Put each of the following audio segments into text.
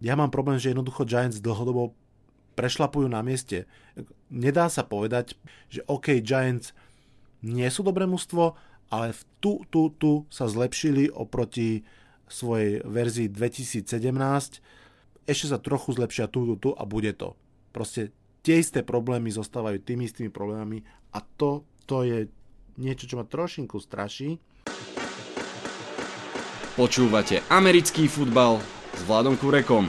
Ja mám problém, že jednoducho Giants dlhodobo prešlapujú na mieste. Nedá sa povedať, že OK, Giants nie sú dobré mužstvo, ale tu, tu, tu sa zlepšili oproti svojej verzii 2017. Ešte sa trochu zlepšia tu, tu, tu a bude to. Proste tie isté problémy zostávajú tými istými problémami a to, to je niečo, čo ma trošinku straší. Počúvate americký futbal s Vladom Kurekom.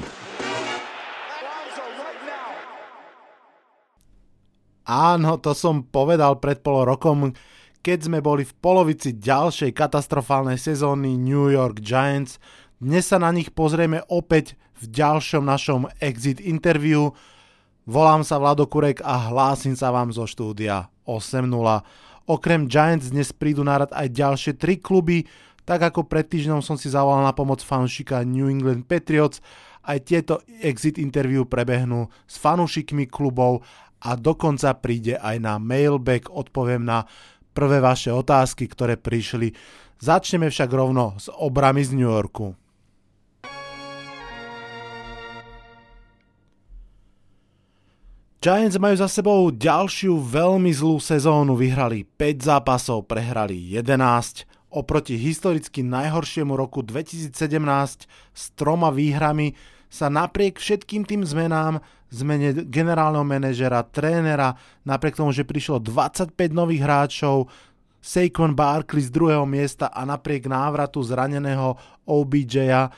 Áno, to som povedal pred pol rokom, keď sme boli v polovici ďalšej katastrofálnej sezóny New York Giants. Dnes sa na nich pozrieme opäť v ďalšom našom exit interview. Volám sa Vlado Kurek a hlásim sa vám zo štúdia 8.0. Okrem Giants dnes prídu na rad aj ďalšie tri kluby, tak ako pred týždňom som si zavolal na pomoc fanšika New England Patriots, aj tieto exit interview prebehnú s fanúšikmi klubov a dokonca príde aj na mailback, odpoviem na prvé vaše otázky, ktoré prišli. Začneme však rovno s obrami z New Yorku. Giants majú za sebou ďalšiu veľmi zlú sezónu, vyhrali 5 zápasov, prehrali 11. Oproti historicky najhoršiemu roku 2017 s troma výhrami sa napriek všetkým tým zmenám, zmene generálneho manažera, trénera, napriek tomu, že prišlo 25 nových hráčov, Saquon Barkley z druhého miesta a napriek návratu zraneného OBJ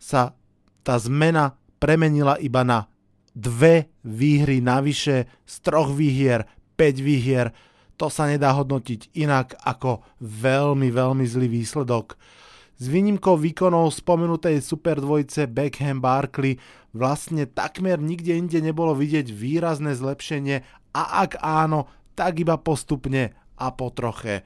sa tá zmena premenila iba na dve výhry navyše z troch výhier, 5 výhier. To sa nedá hodnotiť inak ako veľmi, veľmi zlý výsledok. S výnimkou výkonov spomenutej super dvojice Beckham Barkley vlastne takmer nikde inde nebolo vidieť výrazné zlepšenie a ak áno, tak iba postupne a po troche.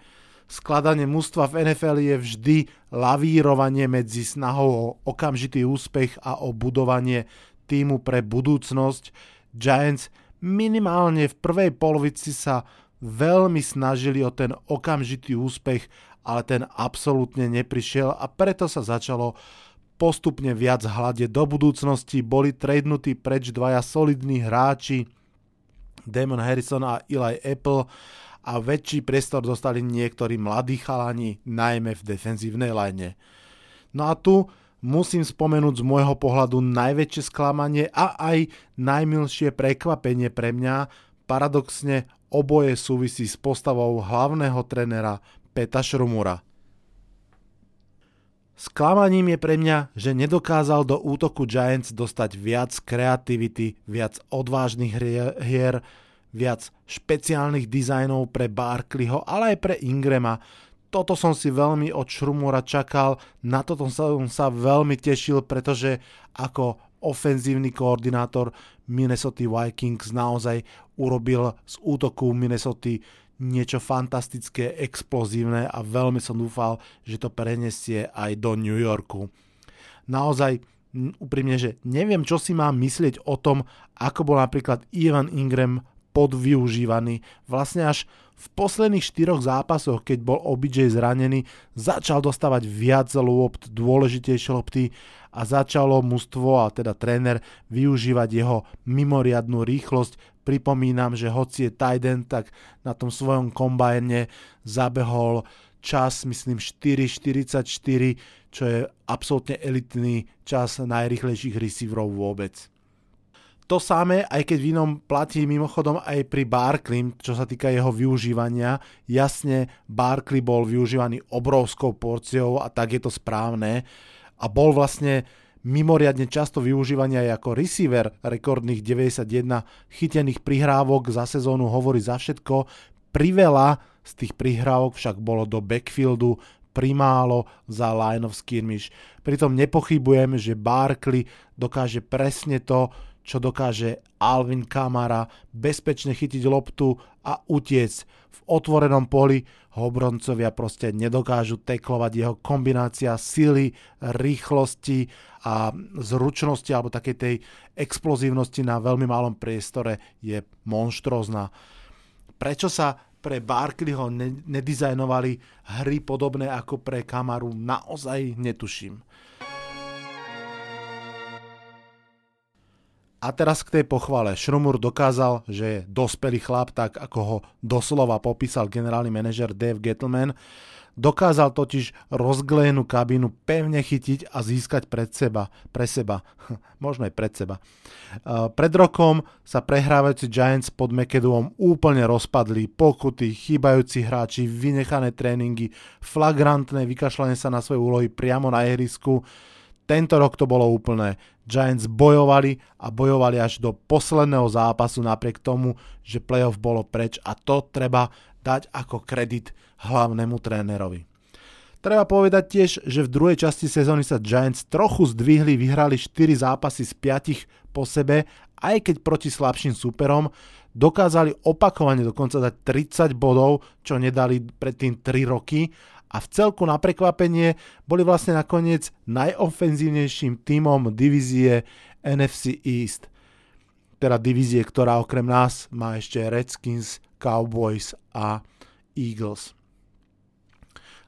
Skladanie mústva v NFL je vždy lavírovanie medzi snahou o okamžitý úspech a o budovanie týmu pre budúcnosť. Giants minimálne v prvej polovici sa veľmi snažili o ten okamžitý úspech ale ten absolútne neprišiel a preto sa začalo postupne viac hľadieť do budúcnosti. Boli tradenutí preč dvaja solidní hráči, Damon Harrison a Eli Apple a väčší priestor dostali niektorí mladí chalani, najmä v defenzívnej line. No a tu musím spomenúť z môjho pohľadu najväčšie sklamanie a aj najmilšie prekvapenie pre mňa. Paradoxne oboje súvisí s postavou hlavného trenera Peta Šrumura. Sklamaním je pre mňa, že nedokázal do útoku Giants dostať viac kreativity, viac odvážnych hier, viac špeciálnych dizajnov pre Barkleyho, ale aj pre Ingrama. Toto som si veľmi od Šrumura čakal, na toto som sa veľmi tešil, pretože ako ofenzívny koordinátor Minnesota Vikings naozaj urobil z útoku Minnesota niečo fantastické, explozívne a veľmi som dúfal, že to prenesie aj do New Yorku. Naozaj úprimne, že neviem, čo si mám myslieť o tom, ako bol napríklad Ivan Ingram podvyužívaný. Vlastne až v posledných štyroch zápasoch, keď bol OBJ zranený, začal dostávať viac lopt, dôležitejšie lopty a začalo mužstvo a teda tréner využívať jeho mimoriadnú rýchlosť, Pripomínam, že hoci je Tiden, tak na tom svojom kombajne zabehol čas, myslím 4.44, čo je absolútne elitný čas najrychlejších receiverov vôbec. To samé, aj keď v inom platí mimochodom aj pri Barkley, čo sa týka jeho využívania. Jasne, Barkley bol využívaný obrovskou porciou a tak je to správne. A bol vlastne mimoriadne často využívania aj ako receiver, rekordných 91 chytených prihrávok za sezónu hovorí za všetko. Priveľa z tých prihrávok však bolo do backfieldu, primálo za line of skirmish. Pritom nepochybujem, že Barkley dokáže presne to, čo dokáže Alvin Kamara bezpečne chytiť loptu a utiec v otvorenom poli. Hobroncovia proste nedokážu teklovať jeho kombinácia sily, rýchlosti a zručnosti alebo takej tej explozívnosti na veľmi malom priestore je monštrozná. Prečo sa pre Barkleyho nedizajnovali hry podobné ako pre Kamaru, naozaj netuším. A teraz k tej pochvale. Šrumur dokázal, že je dospelý chlap, tak ako ho doslova popísal generálny manažer Dave Gettleman. Dokázal totiž rozglénú kabínu pevne chytiť a získať pred seba, pre seba, možno aj pred seba. Pred rokom sa prehrávajúci Giants pod McAdooom úplne rozpadli, pokuty, chýbajúci hráči, vynechané tréningy, flagrantné vykašľanie sa na svoje úlohy priamo na ihrisku. Tento rok to bolo úplné. Giants bojovali a bojovali až do posledného zápasu napriek tomu, že playoff bolo preč a to treba dať ako kredit hlavnému trénerovi. Treba povedať tiež, že v druhej časti sezóny sa Giants trochu zdvihli, vyhrali 4 zápasy z 5 po sebe, aj keď proti slabším superom dokázali opakovane dokonca dať 30 bodov, čo nedali predtým 3 roky a v celku na prekvapenie boli vlastne nakoniec najofenzívnejším tímom divízie NFC East. Teda divízie, ktorá okrem nás má ešte Redskins, Cowboys a Eagles.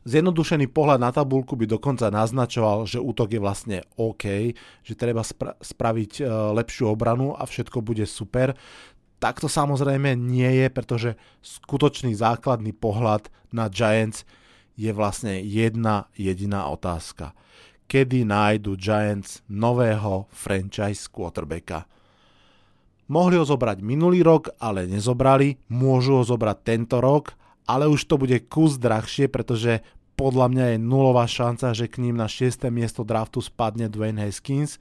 Zjednodušený pohľad na tabulku by dokonca naznačoval, že útok je vlastne OK, že treba spra- spraviť e, lepšiu obranu a všetko bude super. Tak to samozrejme nie je, pretože skutočný základný pohľad na Giants je vlastne jedna jediná otázka. Kedy nájdu Giants nového franchise quarterbacka? Mohli ho zobrať minulý rok, ale nezobrali. Môžu ho zobrať tento rok, ale už to bude kus drahšie, pretože podľa mňa je nulová šanca, že k ním na 6. miesto draftu spadne Dwayne Haskins.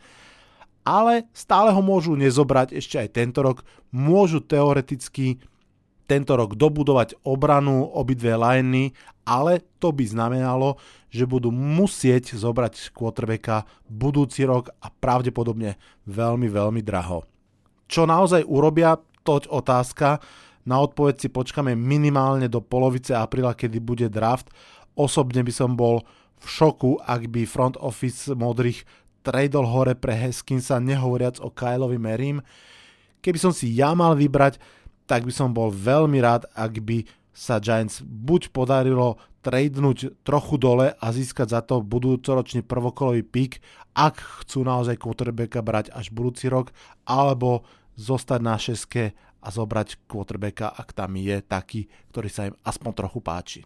Ale stále ho môžu nezobrať ešte aj tento rok. Môžu teoreticky tento rok dobudovať obranu obidve liney, ale to by znamenalo, že budú musieť zobrať quarterbacka budúci rok a pravdepodobne veľmi, veľmi draho. Čo naozaj urobia, toť otázka. Na odpoveď si počkáme minimálne do polovice apríla, kedy bude draft. Osobne by som bol v šoku, ak by front office modrých tradol hore pre Haskinsa, nehovoriac o Kyleovi Merim. Keby som si ja mal vybrať, tak by som bol veľmi rád, ak by sa Giants buď podarilo tradenúť trochu dole a získať za to budúcoročný prvokolový pík, ak chcú naozaj quarterbacka brať až budúci rok, alebo zostať na šeske a zobrať quarterbacka, ak tam je taký, ktorý sa im aspoň trochu páči.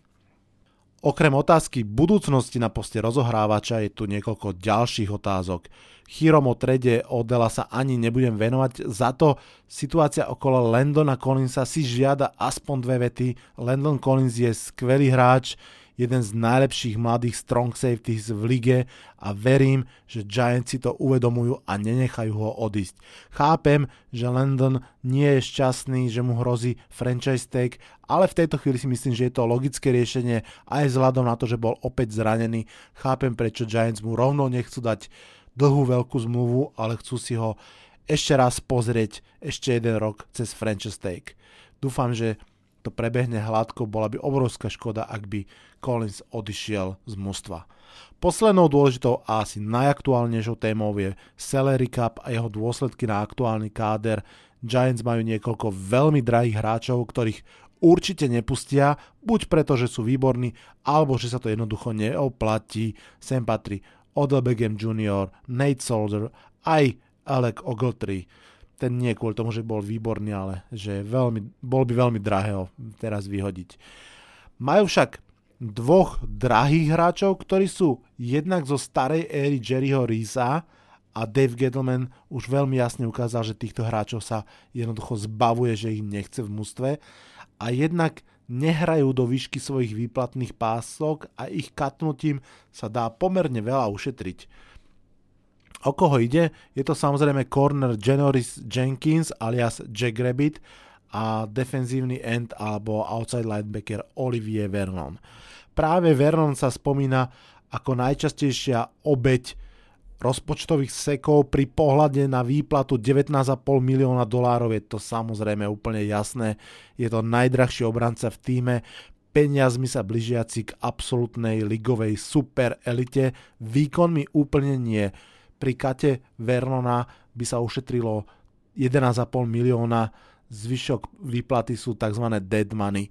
Okrem otázky budúcnosti na poste rozohrávača je tu niekoľko ďalších otázok. Chirom o trede Odela sa ani nebudem venovať, za to situácia okolo Landona Collinsa si žiada aspoň dve vety. Landon Collins je skvelý hráč, jeden z najlepších mladých strong safeties v lige a verím, že Giants si to uvedomujú a nenechajú ho odísť. Chápem, že Landon nie je šťastný, že mu hrozí franchise tag, ale v tejto chvíli si myslím, že je to logické riešenie aj vzhľadom na to, že bol opäť zranený. Chápem, prečo Giants mu rovno nechcú dať dlhú veľkú zmluvu, ale chcú si ho ešte raz pozrieť ešte jeden rok cez franchise tag. Dúfam, že to prebehne hladko, bola by obrovská škoda, ak by Collins odišiel z mužstva. Poslednou dôležitou a asi najaktuálnejšou témou je salary cap a jeho dôsledky na aktuálny káder. Giants majú niekoľko veľmi drahých hráčov, ktorých určite nepustia, buď preto, že sú výborní, alebo že sa to jednoducho neoplatí. Sem patrí Odell Beckham Jr., Nate Solder, aj Alec Ogletree ten nie kvôli tomu, že bol výborný, ale že veľmi, bol by veľmi drahé ho teraz vyhodiť. Majú však dvoch drahých hráčov, ktorí sú jednak zo starej éry Jerryho Reesa a Dave Gettleman už veľmi jasne ukázal, že týchto hráčov sa jednoducho zbavuje, že ich nechce v mústve a jednak nehrajú do výšky svojich výplatných pások a ich katnutím sa dá pomerne veľa ušetriť. O koho ide? Je to samozrejme corner Janoris Jenkins alias Jack Rabbit a defenzívny end alebo outside linebacker Olivier Vernon. Práve Vernon sa spomína ako najčastejšia obeď rozpočtových sekov pri pohľade na výplatu 19,5 milióna dolárov je to samozrejme úplne jasné. Je to najdrahší obranca v týme, peniazmi sa blížiaci k absolútnej ligovej super elite, výkonmi úplne nie pri Kate Vernona by sa ušetrilo 11,5 milióna, zvyšok výplaty sú tzv. dead money.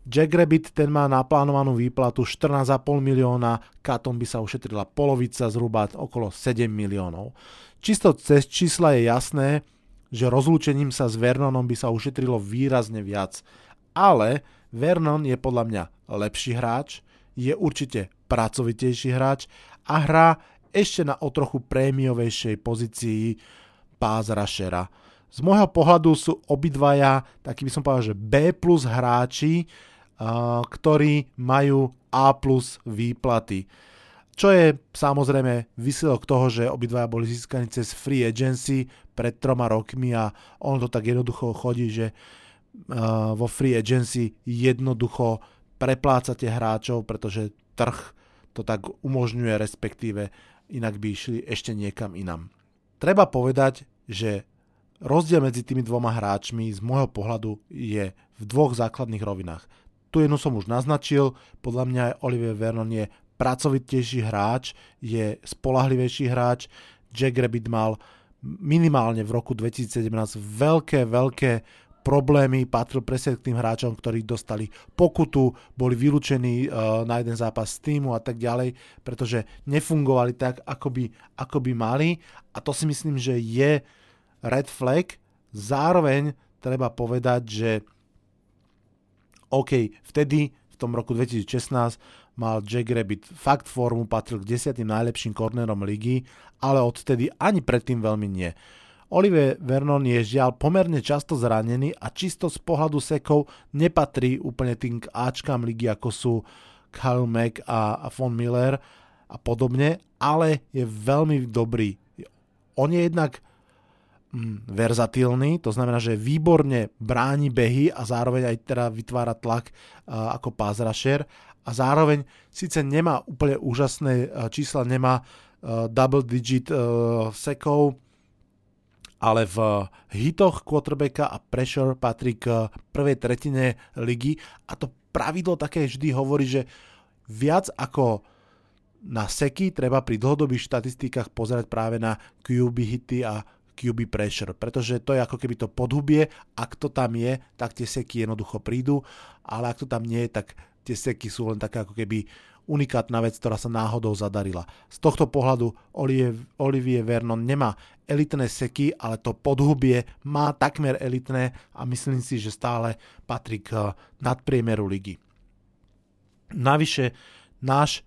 Jack Rabbit ten má naplánovanú výplatu 14,5 milióna, Katom by sa ušetrila polovica, zhruba okolo 7 miliónov. Čisto cez čísla je jasné, že rozlúčením sa s Vernonom by sa ušetrilo výrazne viac. Ale Vernon je podľa mňa lepší hráč, je určite pracovitejší hráč a hrá ešte na o trochu prémiovejšej pozícii pás rushera. Z môjho pohľadu sú obidvaja, taký by som povedal, že B plus hráči, ktorí majú A plus výplaty. Čo je samozrejme výsledok toho, že obidvaja boli získaní cez free agency pred troma rokmi a on to tak jednoducho chodí, že vo free agency jednoducho preplácate hráčov, pretože trh to tak umožňuje, respektíve inak by išli ešte niekam inam. Treba povedať, že rozdiel medzi tými dvoma hráčmi z môjho pohľadu je v dvoch základných rovinách. Tu jednu som už naznačil, podľa mňa Olivier Vernon je pracovitejší hráč, je spolahlivejší hráč. Jack Rabbit mal minimálne v roku 2017 veľké, veľké problémy, patril presne k tým hráčom, ktorí dostali pokutu, boli vylúčení uh, na jeden zápas z týmu a tak ďalej, pretože nefungovali tak, ako by, ako by mali a to si myslím, že je red flag. Zároveň treba povedať, že OK, vtedy v tom roku 2016 mal Jack Rabbit fakt formu, patril k desiatým najlepším kornerom ligy, ale odtedy ani predtým veľmi nie. Olivier Vernon je žiaľ pomerne často zranený a čisto z pohľadu sekov nepatrí úplne tým k Ačkám ligy, ako sú Kyle Mack a, Von Miller a podobne, ale je veľmi dobrý. On je jednak mm, verzatilný, to znamená, že výborne bráni behy a zároveň aj teda vytvára tlak ako rusher a zároveň síce nemá úplne úžasné čísla, nemá double digit sekov, ale v hitoch quarterbacka a pressure patrí k prvej tretine ligy. A to pravidlo také vždy hovorí, že viac ako na seky treba pri dlhodobých štatistikách pozerať práve na QB hity a QB pressure, pretože to je ako keby to podhubie, ak to tam je, tak tie seky jednoducho prídu, ale ak to tam nie je, tak tie seky sú len také ako keby unikátna vec, ktorá sa náhodou zadarila. Z tohto pohľadu Olivier, Vernon nemá elitné seky, ale to podhubie má takmer elitné a myslím si, že stále patrí k nadpriemeru ligy. Navyše náš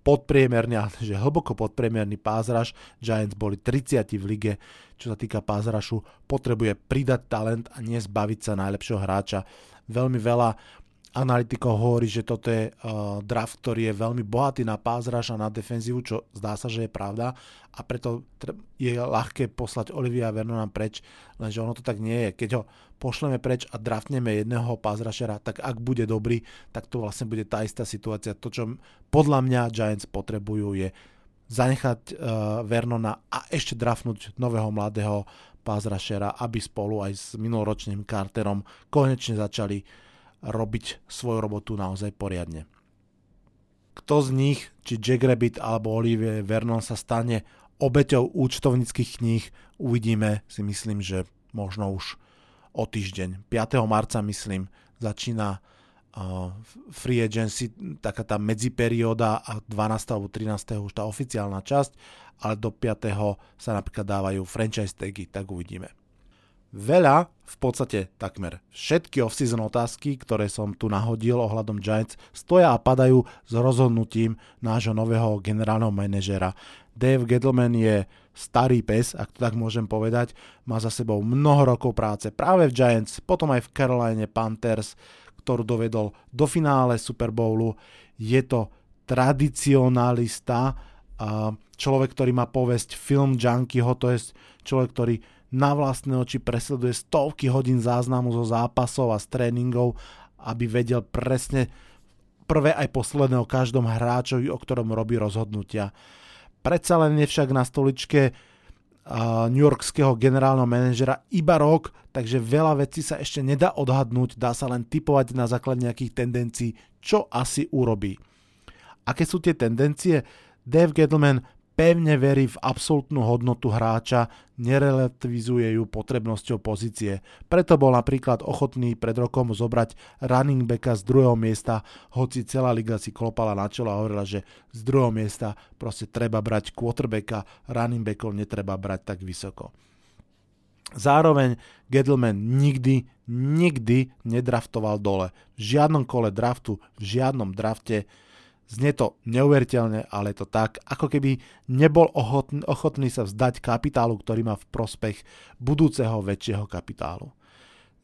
podpriemerný, že hlboko podpriemerný pázraž, Giants boli 30 v lige, čo sa týka pázrašu, potrebuje pridať talent a nezbaviť sa najlepšieho hráča. Veľmi veľa analytikov hovorí, že toto je uh, draft, ktorý je veľmi bohatý na pázraž a na defenzívu, čo zdá sa, že je pravda a preto je ľahké poslať Olivia Vernona preč, lenže ono to tak nie je. Keď ho pošleme preč a draftneme jedného pázrašera, tak ak bude dobrý, tak to vlastne bude tá istá situácia. To, čo podľa mňa Giants potrebujú, je zanechať uh, Vernona a ešte draftnúť nového mladého pázrašera, aby spolu aj s minuloročným Carterom konečne začali robiť svoju robotu naozaj poriadne. Kto z nich, či Jack Rabbit alebo Olivier Vernon sa stane obeťou účtovníckých kníh, uvidíme si myslím, že možno už o týždeň. 5. marca myslím začína uh, free agency, taká tá medziperióda a 12. alebo 13. už tá oficiálna časť, ale do 5. sa napríklad dávajú franchise tagy, tak uvidíme. Veľa, v podstate takmer všetky off-season otázky, ktoré som tu nahodil ohľadom Giants, stoja a padajú s rozhodnutím nášho nového generálneho manažera. Dave Gettleman je starý pes, ak to tak môžem povedať, má za sebou mnoho rokov práce práve v Giants, potom aj v Caroline Panthers, ktorú dovedol do finále Super Bowlu. Je to tradicionalista, človek, ktorý má povesť film junkyho, to je človek, ktorý na vlastné oči presleduje stovky hodín záznamu zo zápasov a z tréningov, aby vedel presne prvé aj posledné o každom hráčovi, o ktorom robí rozhodnutia. Predsa len je však na stoličke New Yorkského generálneho manažera iba rok, takže veľa vecí sa ešte nedá odhadnúť, dá sa len typovať na základe nejakých tendencií, čo asi urobí. Aké sú tie tendencie? Dave Gettleman pevne verí v absolútnu hodnotu hráča, nerelativizuje ju potrebnosťou pozície. Preto bol napríklad ochotný pred rokom zobrať running backa z druhého miesta, hoci celá liga si klopala na čelo a hovorila, že z druhého miesta proste treba brať quarterbacka, running backov netreba brať tak vysoko. Zároveň Gettleman nikdy, nikdy nedraftoval dole. V žiadnom kole draftu, v žiadnom drafte. Znie to neuveriteľne, ale je to tak, ako keby nebol ochotný, ochotný sa vzdať kapitálu, ktorý má v prospech budúceho väčšieho kapitálu.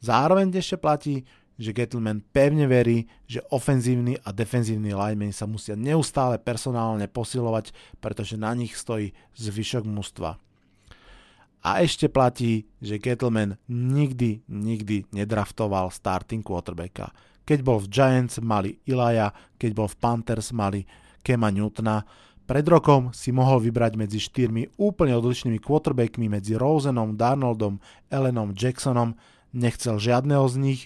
Zároveň ešte platí, že Gettleman pevne verí, že ofenzívny a defenzívny linemen sa musia neustále personálne posilovať, pretože na nich stojí zvyšok mužstva. A ešte platí, že Gettleman nikdy, nikdy nedraftoval starting quarterbacka. Keď bol v Giants, mali Ilaja, keď bol v Panthers, mali Kema Newtona. Pred rokom si mohol vybrať medzi štyrmi úplne odlišnými quarterbackmi, medzi Rosenom, Darnoldom, Ellenom, Jacksonom. Nechcel žiadneho z nich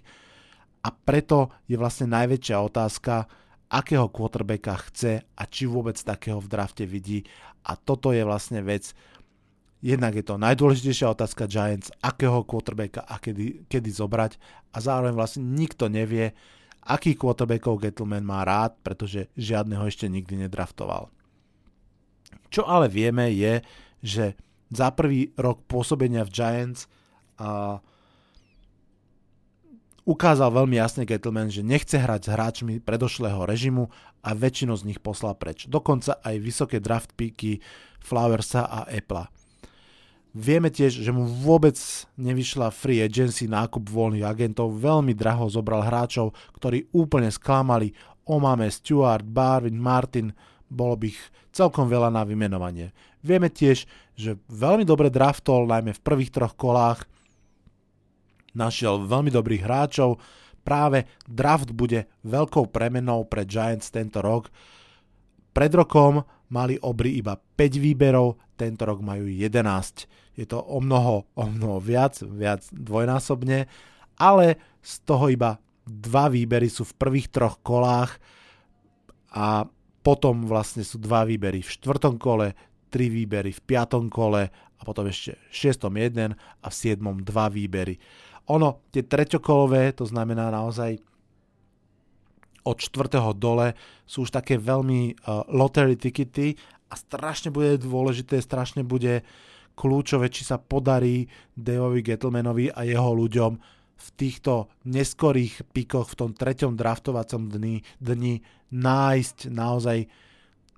a preto je vlastne najväčšia otázka, akého quarterbacka chce a či vôbec takého v drafte vidí. A toto je vlastne vec, Jednak je to najdôležitejšia otázka Giants, akého quarterbacka a kedy, kedy zobrať a zároveň vlastne nikto nevie, aký quarterbackov Gettleman má rád, pretože žiadneho ešte nikdy nedraftoval. Čo ale vieme je, že za prvý rok pôsobenia v Giants a ukázal veľmi jasne Gettleman, že nechce hrať s hráčmi predošlého režimu a väčšinu z nich poslal preč. Dokonca aj vysoké draft picky Flowersa a Apple. Vieme tiež, že mu vôbec nevyšla free agency nákup voľných agentov, veľmi draho zobral hráčov, ktorí úplne sklamali. Omame, Stuart, Barwin, Martin, bolo by ich celkom veľa na vymenovanie. Vieme tiež, že veľmi dobre draftol, najmä v prvých troch kolách. Našiel veľmi dobrých hráčov. Práve draft bude veľkou premenou pre Giants tento rok. Pred rokom mali obry iba 5 výberov, tento rok majú 11. Je to o mnoho, o mnoho viac, viac dvojnásobne, ale z toho iba dva výbery sú v prvých troch kolách a potom vlastne sú dva výbery v štvrtom kole, tri výbery v piatom kole a potom ešte v šiestom jeden a v siedmom dva výbery. Ono, tie treťokolové, to znamená naozaj od čtvrtého dole sú už také veľmi uh, lottery tickety a strašne bude dôležité, strašne bude kľúčové, či sa podarí Daveovi Gettlemanovi a jeho ľuďom v týchto neskorých pikoch v tom treťom draftovacom dni, dni nájsť naozaj,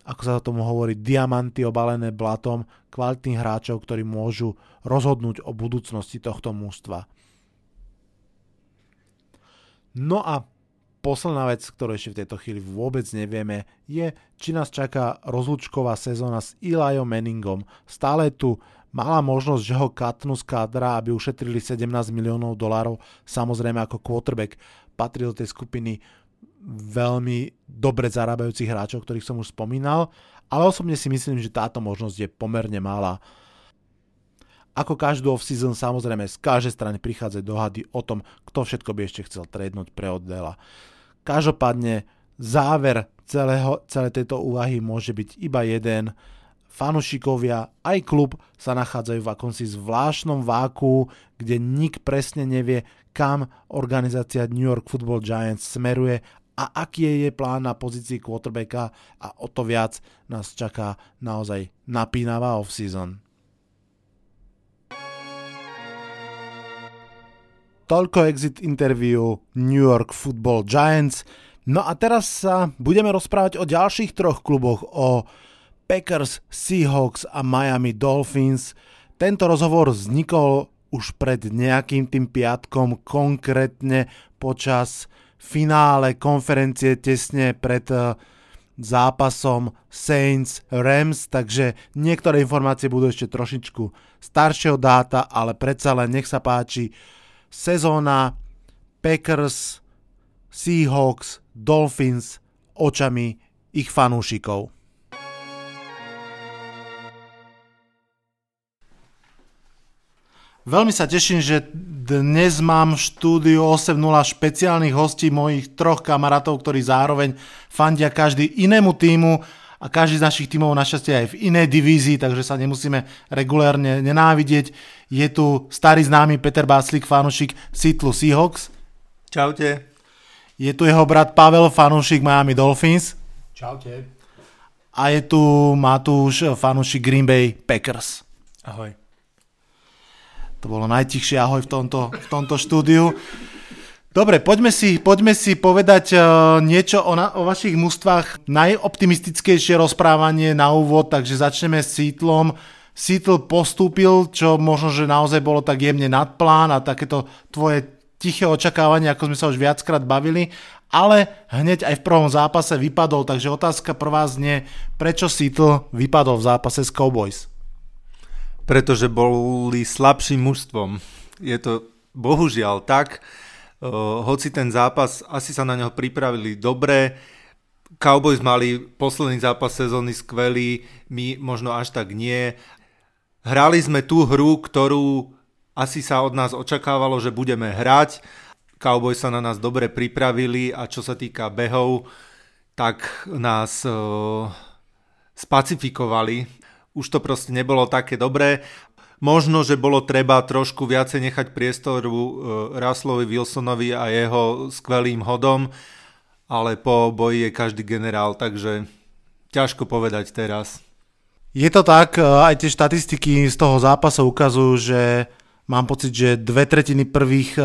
ako sa tomu hovorí, diamanty obalené blatom kvalitných hráčov, ktorí môžu rozhodnúť o budúcnosti tohto mústva. No a posledná vec, ktorú ešte v tejto chvíli vôbec nevieme, je, či nás čaká rozlučková sezóna s Eliom Manningom. Stále tu malá možnosť, že ho katnú z kádra, aby ušetrili 17 miliónov dolárov. Samozrejme ako quarterback patrí do tej skupiny veľmi dobre zarábajúcich hráčov, ktorých som už spomínal, ale osobne si myslím, že táto možnosť je pomerne malá. Ako každú off-season samozrejme z každej strany prichádza dohady o tom, kto všetko by ešte chcel tradnúť pre oddela. Každopádne záver celého, celé tejto úvahy môže byť iba jeden. Fanušikovia aj klub sa nachádzajú v akomsi zvláštnom váku, kde nik presne nevie, kam organizácia New York Football Giants smeruje a aký je jej plán na pozícii quarterbacka a o to viac nás čaká naozaj napínavá off-season. Toľko exit interview New York Football Giants. No a teraz sa budeme rozprávať o ďalších troch kluboch, o Packers, Seahawks a Miami Dolphins. Tento rozhovor vznikol už pred nejakým tým piatkom, konkrétne počas finále konferencie tesne pred eh, zápasom Saints Rams, takže niektoré informácie budú ešte trošičku staršieho dáta, ale predsa len nech sa páči sezóna Packers, Seahawks, Dolphins očami ich fanúšikov. Veľmi sa teším, že dnes mám v štúdiu 8.0 špeciálnych hostí mojich troch kamarátov, ktorí zároveň fandia každý inému týmu a každý z našich tímov našťastie aj v inej divízii, takže sa nemusíme regulérne nenávidieť. Je tu starý známy Peter Báslík, fanúšik Seattle Seahawks. Čaute. Je tu jeho brat Pavel, fanúšik Miami Dolphins. Čaute. A je tu Matúš, fanúšik Green Bay Packers. Ahoj. To bolo najtichšie ahoj v tomto, v tomto štúdiu. Dobre, poďme si, poďme si povedať uh, niečo o, na, o vašich mústvách. Najoptimistickejšie rozprávanie na úvod, takže začneme s Seatlom. Seattle postúpil, čo možno, že naozaj bolo tak jemne nad plán a takéto tvoje tiché očakávanie, ako sme sa už viackrát bavili, ale hneď aj v prvom zápase vypadol, takže otázka prvá znie, prečo Seattle vypadol v zápase s Cowboys? Pretože boli slabším mužstvom. Je to bohužiaľ tak, hoci ten zápas, asi sa na neho pripravili dobre, Cowboys mali posledný zápas sezóny skvelý, my možno až tak nie. Hrali sme tú hru, ktorú asi sa od nás očakávalo, že budeme hrať. Cowboys sa na nás dobre pripravili a čo sa týka behov, tak nás uh, spacifikovali. Už to proste nebolo také dobré Možno, že bolo treba trošku viacej nechať priestoru uh, Russellovi Wilsonovi a jeho skvelým hodom, ale po boji je každý generál, takže ťažko povedať teraz. Je to tak, e, aj tie štatistiky z toho zápasu ukazujú, že mám pocit, že dve tretiny prvých e,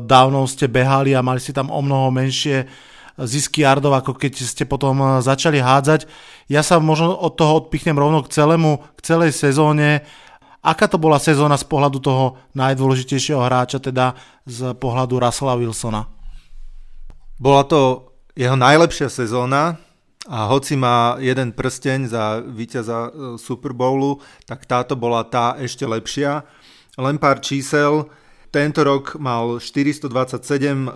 downov ste behali a mali ste tam o mnoho menšie zisky yardov, ako keď ste potom začali hádzať. Ja sa možno od toho odpichnem rovno k celému, k celej sezóne. Aká to bola sezóna z pohľadu toho najdôležitejšieho hráča, teda z pohľadu Russella Wilsona? Bola to jeho najlepšia sezóna a hoci má jeden prsteň za víťaza e, Super Bowlu, tak táto bola tá ešte lepšia. Len pár čísel. Tento rok mal 427 uh, e,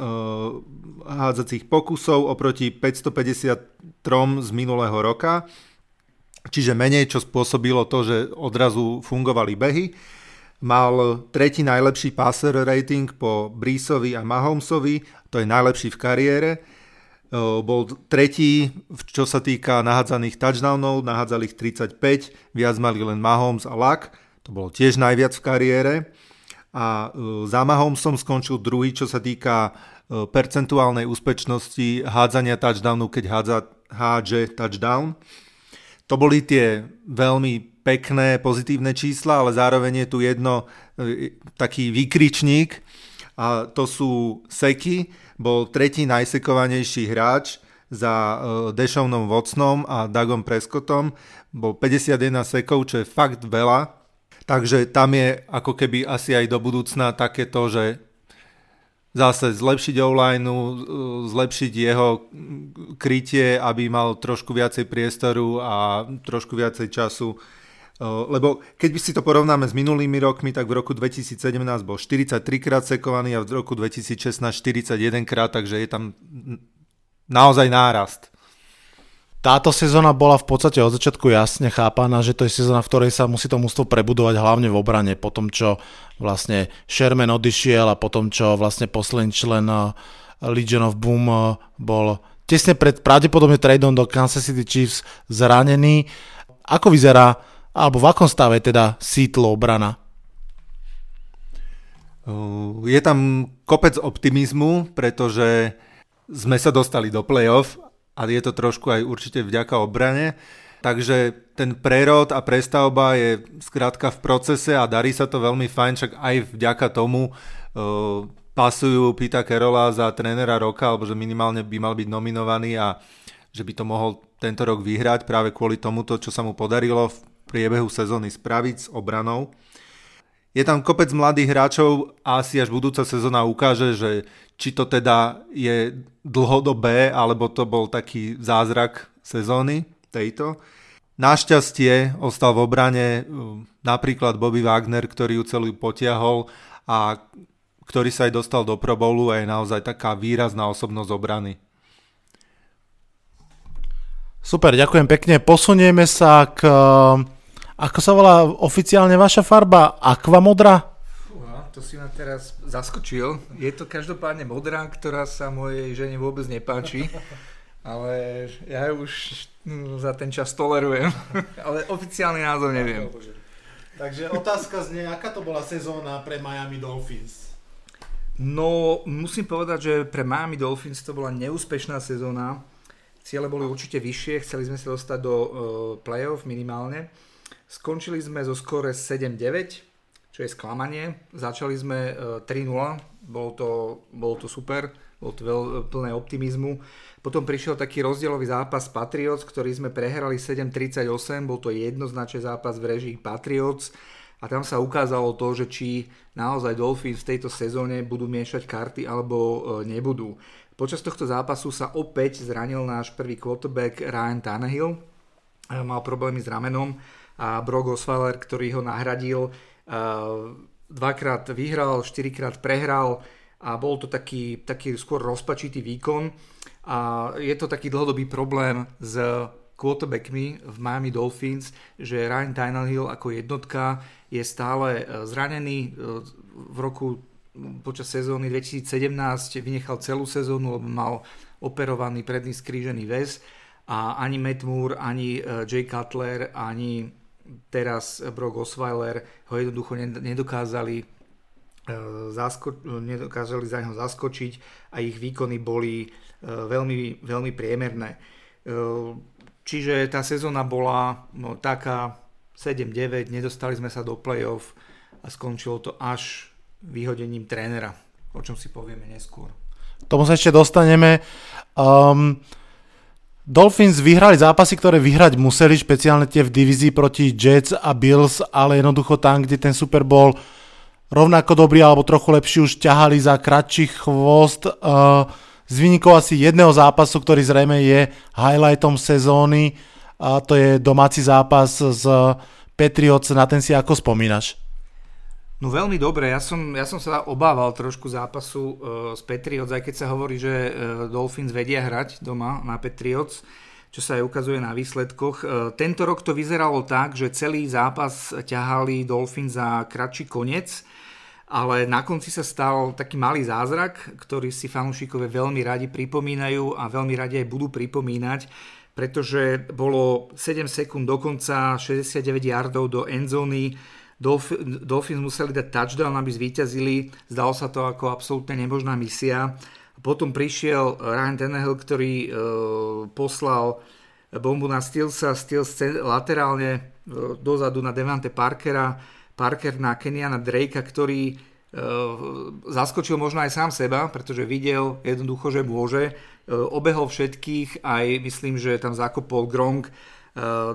hádzacích pokusov oproti 553 z minulého roka čiže menej, čo spôsobilo to, že odrazu fungovali behy. Mal tretí najlepší passer rating po Breesovi a Mahomesovi, to je najlepší v kariére. Bol tretí, čo sa týka nahádzaných touchdownov, nahádzali ich 35, viac mali len Mahomes a Luck, to bolo tiež najviac v kariére. A za Mahomesom skončil druhý, čo sa týka percentuálnej úspešnosti hádzania touchdownu, keď hádza, hádže touchdown. To boli tie veľmi pekné, pozitívne čísla, ale zároveň je tu jedno e, taký výkričník a to sú seky. Bol tretí najsekovanejší hráč za e, Dešovnom Vocnom a Dagom Prescottom. Bol 51 sekov, čo je fakt veľa. Takže tam je ako keby asi aj do budúcna takéto, že zase zlepšiť online, zlepšiť jeho krytie, aby mal trošku viacej priestoru a trošku viacej času. Lebo keď si to porovnáme s minulými rokmi, tak v roku 2017 bol 43 krát sekovaný a v roku 2016 41 krát, takže je tam naozaj nárast. Táto sezóna bola v podstate od začiatku jasne chápaná, že to je sezóna, v ktorej sa musí to mústvo prebudovať hlavne v obrane, po tom, čo vlastne Sherman odišiel a potom, čo vlastne posledný člen uh, Legion of Boom uh, bol tesne pred pravdepodobne tradeom do Kansas City Chiefs zranený. Ako vyzerá, alebo v akom stave teda Seattle obrana? Uh, je tam kopec optimizmu, pretože sme sa dostali do playoff a je to trošku aj určite vďaka obrane. Takže ten prerod a prestavba je skrátka v procese a darí sa to veľmi fajn, však aj vďaka tomu uh, pasujú Pita Kerola za trénera roka, alebo že minimálne by mal byť nominovaný a že by to mohol tento rok vyhrať práve kvôli tomuto, čo sa mu podarilo v priebehu sezóny spraviť s obranou. Je tam kopec mladých hráčov a asi až budúca sezóna ukáže, že či to teda je dlhodobé, alebo to bol taký zázrak sezóny tejto. Našťastie ostal v obrane um, napríklad Bobby Wagner, ktorý ju celú potiahol a ktorý sa aj dostal do Pro Bowlu a je naozaj taká výrazná osobnosť obrany. Super, ďakujem pekne. Posunieme sa k... Ako sa volá oficiálne vaša farba? Aquamodra? to si ma teraz zaskočil. Je to každopádne modrá, ktorá sa mojej žene vôbec nepáči. Ale ja ju už hm, za ten čas tolerujem. Ale oficiálny názov neviem. Takže otázka znie, aká to bola sezóna pre Miami Dolphins? No, musím povedať, že pre Miami Dolphins to bola neúspešná sezóna. Ciele boli určite vyššie, chceli sme sa dostať do uh, playoff minimálne. Skončili sme zo skore 7-9, čo je sklamanie. Začali sme 3-0, bolo to, bolo to super, bolo to veľ, plné optimizmu. Potom prišiel taký rozdielový zápas Patriots, ktorý sme prehrali 7-38, bol to jednoznačný zápas v režii Patriots a tam sa ukázalo to, že či naozaj Dolphins v tejto sezóne budú miešať karty alebo e, nebudú. Počas tohto zápasu sa opäť zranil náš prvý quarterback Ryan Tannehill, e, mal problémy s ramenom a Brock Osweiler, ktorý ho nahradil, e, dvakrát vyhral, štyrikrát prehral a bol to taký, taký skôr rozpačitý výkon a je to taký dlhodobý problém s quarterbackmi v Miami Dolphins, že Ryan Tannehill ako jednotka je stále e, zranený. E, v roku počas sezóny 2017 vynechal celú sezónu, lebo mal operovaný predný skrížený väz a ani Matt Moore, ani Jay Cutler, ani teraz Brock Osweiler ho jednoducho nedokázali, zasko- nedokázali za neho zaskočiť a ich výkony boli veľmi, veľmi priemerné. Čiže tá sezóna bola no, taká 7-9, nedostali sme sa do play-off a skončilo to až vyhodením trénera, o čom si povieme neskôr. Tomu sa ešte dostaneme. Um, Dolphins vyhrali zápasy, ktoré vyhrať museli, špeciálne tie v divízii proti Jets a Bills, ale jednoducho tam, kde ten Super Bowl rovnako dobrý alebo trochu lepší už ťahali za kratší chvost. Z vynikov asi jedného zápasu, ktorý zrejme je highlightom sezóny, a to je domáci zápas z Patriots, na ten si ako spomínaš? No veľmi dobre, ja som, ja som sa obával trošku zápasu uh, s Patriots, aj keď sa hovorí, že uh, Dolphins vedia hrať doma na Patriots, čo sa aj ukazuje na výsledkoch. Uh, tento rok to vyzeralo tak, že celý zápas ťahali Dolphins za kratší koniec, ale na konci sa stal taký malý zázrak, ktorý si fanúšikovia veľmi radi pripomínajú a veľmi radi aj budú pripomínať pretože bolo 7 sekúnd do konca, 69 yardov do endzóny, Dolphins museli dať touchdown, aby zvíťazili, zdalo sa to ako absolútne nemožná misia. Potom prišiel Ryan Tannehill, ktorý e, poslal bombu na Stilsa, Stils laterálne e, dozadu na Devante Parkera, Parker na Keniana Drakea, ktorý e, zaskočil možno aj sám seba, pretože videl jednoducho, že môže. E, obehol všetkých, aj myslím, že tam zakopol Gronk,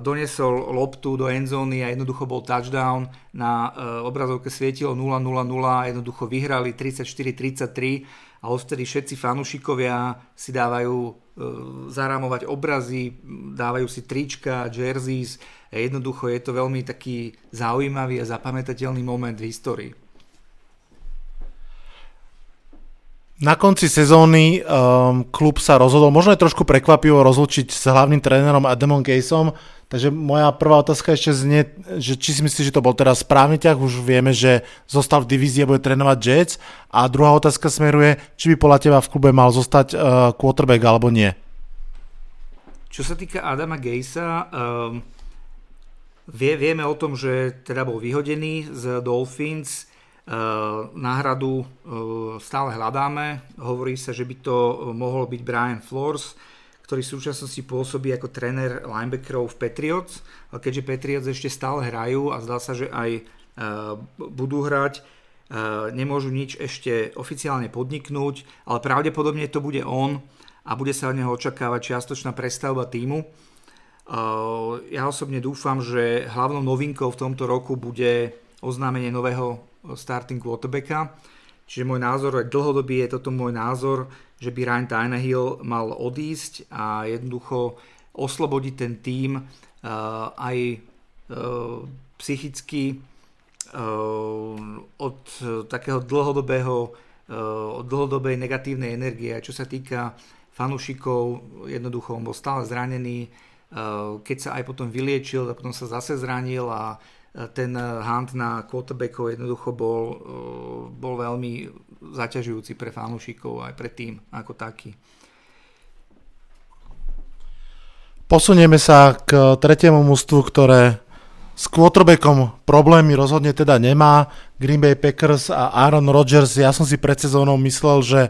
donesol loptu do endzóny a jednoducho bol touchdown. Na e, obrazovke svietilo 0-0-0 a jednoducho vyhrali 34-33 a odtedy všetci fanúšikovia si dávajú zarámovať obrazy, dávajú si trička, jerseys. Jednoducho je to veľmi taký zaujímavý a zapamätateľný moment v histórii. Na konci sezóny um, klub sa rozhodol, možno je trošku prekvapivo rozlučiť s hlavným trénerom Adamom Caseom, takže moja prvá otázka ešte znie, že či si myslíš, že to bol teraz správny ťah, už vieme, že zostal v divízii a bude trénovať Jets. A druhá otázka smeruje, či by podľa teba v klube mal zostať uh, quarterback alebo nie. Čo sa týka Adama Gejsa, um, vie, vieme o tom, že teda bol vyhodený z Dolphins, náhradu eh, stále hľadáme. Hovorí sa, že by to mohol byť Brian Flores, ktorý v súčasnosti pôsobí ako tréner linebackerov v Patriots. Keďže Patriots ešte stále hrajú a zdá sa, že aj eh, budú hrať, nemôžu nič ešte oficiálne podniknúť, ale pravdepodobne to bude on a bude sa od neho očakávať čiastočná prestavba týmu. Ja osobne dúfam, že hlavnou novinkou v tomto roku bude oznámenie nového starting quarterbacka. Čiže môj názor, aj dlhodobý je toto môj názor, že by Ryan Tannehill mal odísť a jednoducho oslobodiť ten tým uh, aj uh, psychicky uh, od takého dlhodobého od dlhodobej negatívnej energie. Čo sa týka fanúšikov, jednoducho on bol stále zranený, keď sa aj potom vyliečil, a potom sa zase zranil a ten hunt na quarterbackov jednoducho bol, eh, bol veľmi zaťažujúci pre fanúšikov aj pre tým ako taký. Posunieme sa k tretiemu mústvu, ktoré s quarterbackom problémy rozhodne teda nemá. Green Bay Packers a Aaron Rodgers, ja som si pred sezónou myslel, že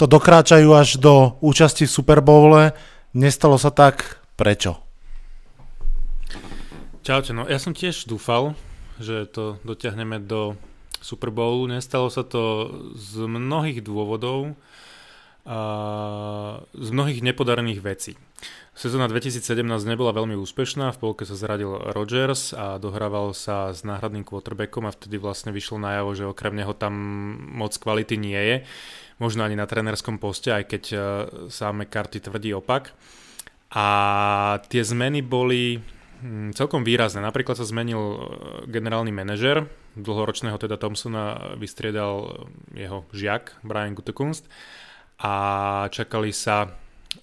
to dokráčajú až do účasti v Super Bowle. Nestalo sa tak. Prečo? Čaute, no ja som tiež dúfal, že to dotiahneme do Super Bowlu. Nestalo sa to z mnohých dôvodov, a z mnohých nepodarených vecí. Sezóna 2017 nebola veľmi úspešná, v polke sa zradil Rodgers a dohrával sa s náhradným quarterbackom a vtedy vlastne vyšlo najavo, že okrem neho tam moc kvality nie je, možno ani na trenerskom poste, aj keď e, sám McCarthy tvrdí opak. A tie zmeny boli celkom výrazné. Napríklad sa zmenil e, generálny manažer, dlhoročného teda Thompsona vystriedal jeho žiak Brian Gutekunst a čakali sa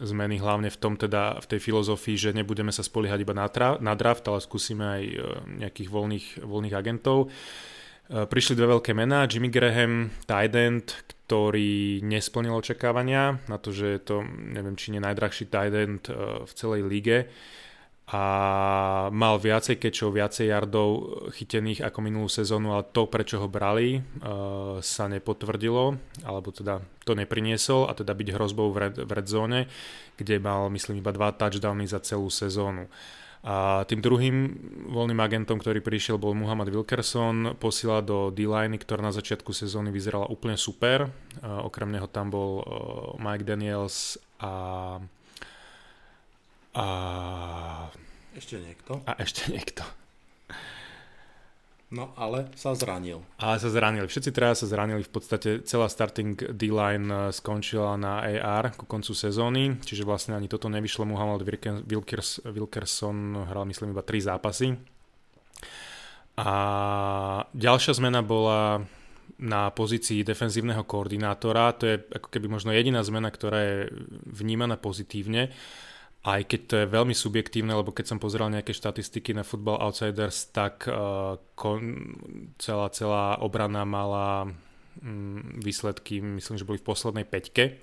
zmeny hlavne v tom teda, v tej filozofii, že nebudeme sa spoliehať iba na, tra- na draft, ale skúsime aj e, nejakých voľných, voľných agentov. E, prišli dve veľké mená, Jimmy Graham, tight end, ktorý nesplnil očakávania na to, že je to, neviem, či nie najdrahší tight end e, v celej lige a mal viacej kečov, viacej yardov chytených ako minulú sezónu, ale to, prečo ho brali, uh, sa nepotvrdilo, alebo teda to nepriniesol a teda byť hrozbou v red zóne, kde mal, myslím, iba dva touchdowny za celú sezónu. A tým druhým voľným agentom, ktorý prišiel, bol Muhammad Wilkerson, posiela do D-line, ktorá na začiatku sezóny vyzerala úplne super. Uh, okrem neho tam bol uh, Mike Daniels a a... Ešte niekto. A ešte niekto. No ale sa zranil. Ale sa zranili. Všetci traja sa zranili. V podstate celá starting D-line eh, skončila na AR ku koncu sezóny, čiže vlastne ani toto nevyšlo. Muhammad Wilkers, Wilkerson hral myslím iba 3 zápasy. A ďalšia zmena bola na pozícii defenzívneho koordinátora. To je ako keby možno jediná zmena, ktorá je vnímaná pozitívne aj keď to je veľmi subjektívne, lebo keď som pozeral nejaké štatistiky na Football Outsiders, tak uh, kon, celá, celá obrana mala um, výsledky, myslím, že boli v poslednej peťke.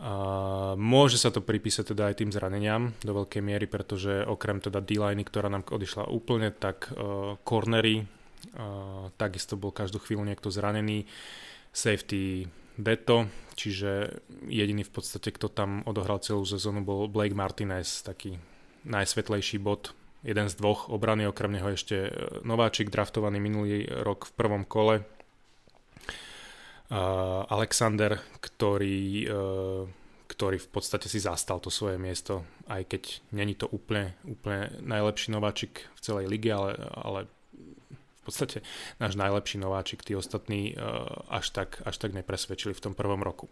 Uh, môže sa to pripísať teda aj tým zraneniam do veľkej miery, pretože okrem teda D-line, ktorá nám odišla úplne, tak uh, cornery, uh, takisto bol každú chvíľu niekto zranený, safety Deto, čiže jediný v podstate, kto tam odohral celú sezónu bol Blake Martinez, taký najsvetlejší bod, jeden z dvoch obrany, okrem neho ešte e, nováčik draftovaný minulý rok v prvom kole. Uh, Alexander, ktorý, uh, ktorý v podstate si zastal to svoje miesto, aj keď není to úplne, úplne najlepší nováčik v celej lige, ale, ale v podstate náš najlepší nováčik, tí ostatní uh, až, tak, až tak nepresvedčili v tom prvom roku.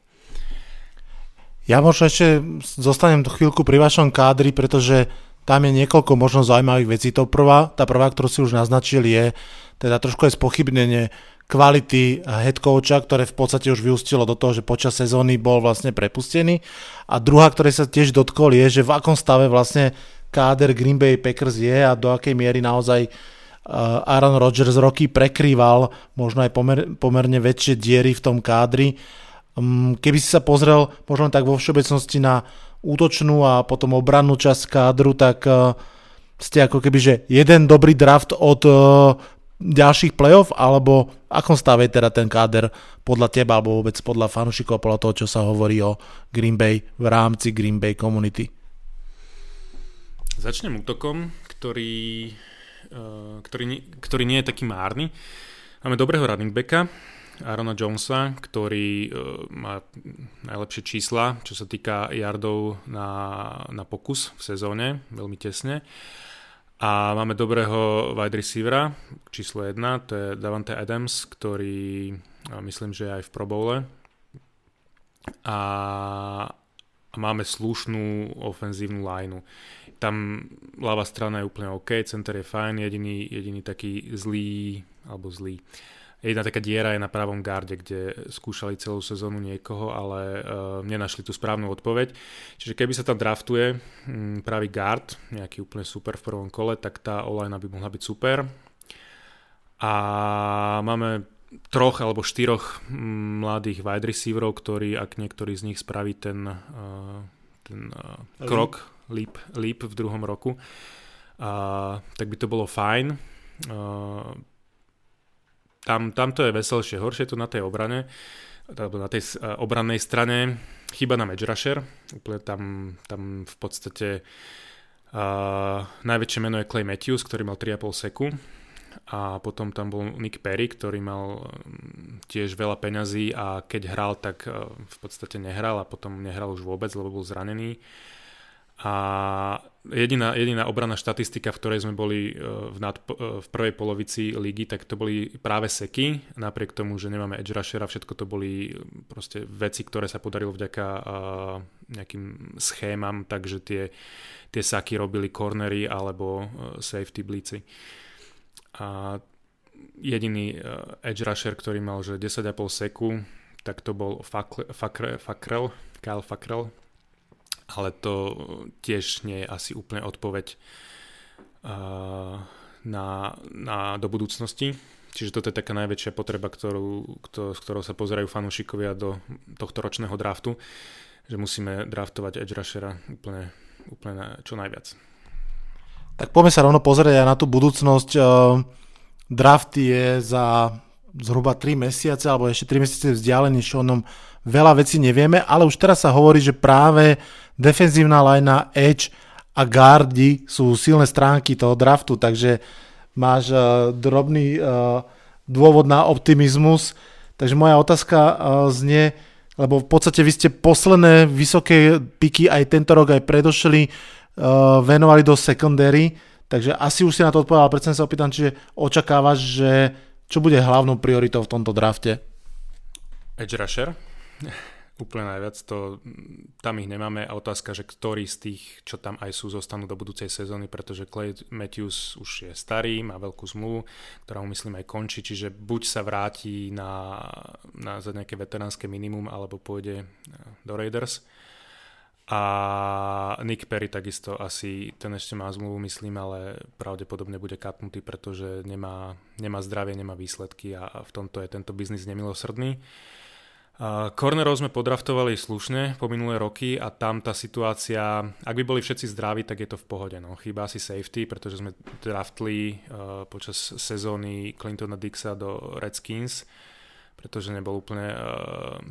Ja možno ešte zostanem chvíľku pri vašom kádri, pretože tam je niekoľko možno zaujímavých vecí. To prvá, tá prvá, ktorú si už naznačil, je teda trošku je spochybnenie kvality head coacha, ktoré v podstate už vyústilo do toho, že počas sezóny bol vlastne prepustený. A druhá, ktoré sa tiež dotkol, je, že v akom stave vlastne káder Green Bay Packers je a do akej miery naozaj uh, Aaron Rodgers roky prekrýval možno aj pomer, pomerne väčšie diery v tom kádri. Mm, keby si sa pozrel možno tak vo všeobecnosti na útočnú a potom obrannú časť kádru, tak eh, ste ako keby, že jeden dobrý draft od eh, ďalších playoff, alebo akom stave je teda ten káder podľa teba, alebo vôbec podľa fanúšikov, podľa toho, čo sa hovorí o Green Bay v rámci Green Bay Community? Začnem útokom, ktorý Eh, ktorý, ktorý nie je taký márny. Máme dobrého running backa, Arona Jonesa, ktorý uh, má najlepšie čísla, čo sa týka yardov na, na pokus v sezóne, veľmi tesne. A máme dobrého wide receivera, číslo 1, to je Davante Adams, ktorý uh, myslím, že je aj v Pro Bowle. A máme slušnú ofenzívnu lineu tam ľavá strana je úplne OK, center je fajn, jediný, jediný taký zlý, alebo zlý, Jedna taká diera je na pravom garde, kde skúšali celú sezónu niekoho, ale uh, nenašli tú správnu odpoveď. Čiže keby sa tam draftuje um, pravý guard, nejaký úplne super v prvom kole, tak tá online by mohla byť super. A máme troch alebo štyroch um, mladých wide receiverov, ktorí, ak niektorý z nich spraví ten, uh, ten uh, krok, líp, líp v druhom roku, a, tak by to bolo fajn. A, tam, tam to je veselšie, horšie to na tej obrane, alebo na tej uh, obrannej strane. Chyba na rusher, úplne tam, tam v podstate uh, najväčšie meno je Clay Matthews, ktorý mal 3,5 seku a potom tam bol Nick Perry, ktorý mal mm, tiež veľa peňazí a keď hral, tak v podstate nehral a potom nehral už vôbec, lebo bol zranený. A jediná, jediná obranná štatistika, v ktorej sme boli e, v, nad, e, v prvej polovici ligy, tak to boli práve seky. Napriek tomu, že nemáme edge rushera, všetko to boli proste veci, ktoré sa podarilo vďaka nejakým schémam, takže tie, tie saky robili cornery alebo e, safety blíci. A jediný edge rusher, ktorý mal že 10,5 seku, tak to bol Fakrel, Kyle Fakrel, ale to tiež nie je asi úplne odpoveď uh, na, na, do budúcnosti. Čiže toto je taká najväčšia potreba, ktorú, kto, s ktorou sa pozerajú fanúšikovia do tohto ročného draftu, že musíme draftovať edge rushera úplne, úplne na, čo najviac. Tak poďme sa rovno pozrieť aj na tú budúcnosť. Draft je za zhruba 3 mesiace, alebo ešte 3 mesiace vzdialený, čo o veľa vecí nevieme, ale už teraz sa hovorí, že práve defenzívna linea, edge a guardi sú silné stránky toho draftu, takže máš uh, drobný uh, dôvod na optimizmus. Takže moja otázka uh, znie, lebo v podstate vy ste posledné vysoké piky aj tento rok, aj predošli uh, venovali do secondary, takže asi už si na to odpovedal, predsa sa opýtam, čiže očakávaš, že čo bude hlavnou prioritou v tomto drafte? Edge rusher úplne najviac, to, tam ich nemáme a otázka, že ktorý z tých, čo tam aj sú, zostanú do budúcej sezóny, pretože Clay Matthews už je starý, má veľkú zmluvu, ktorá mu myslím aj končí, čiže buď sa vráti na, na za nejaké veteránske minimum, alebo pôjde eh, do Raiders. A Nick Perry takisto asi, ten ešte má zmluvu, myslím, ale pravdepodobne bude kapnutý, pretože nemá, nemá zdravie, nemá výsledky a, a v tomto je tento biznis nemilosrdný. Cornerov sme podraftovali slušne po minulé roky a tam tá situácia, ak by boli všetci zdraví, tak je to v pohode. No. Chýba asi safety, pretože sme draftli uh, počas sezóny Clintona Dixa do Redskins, pretože nebol úplne uh,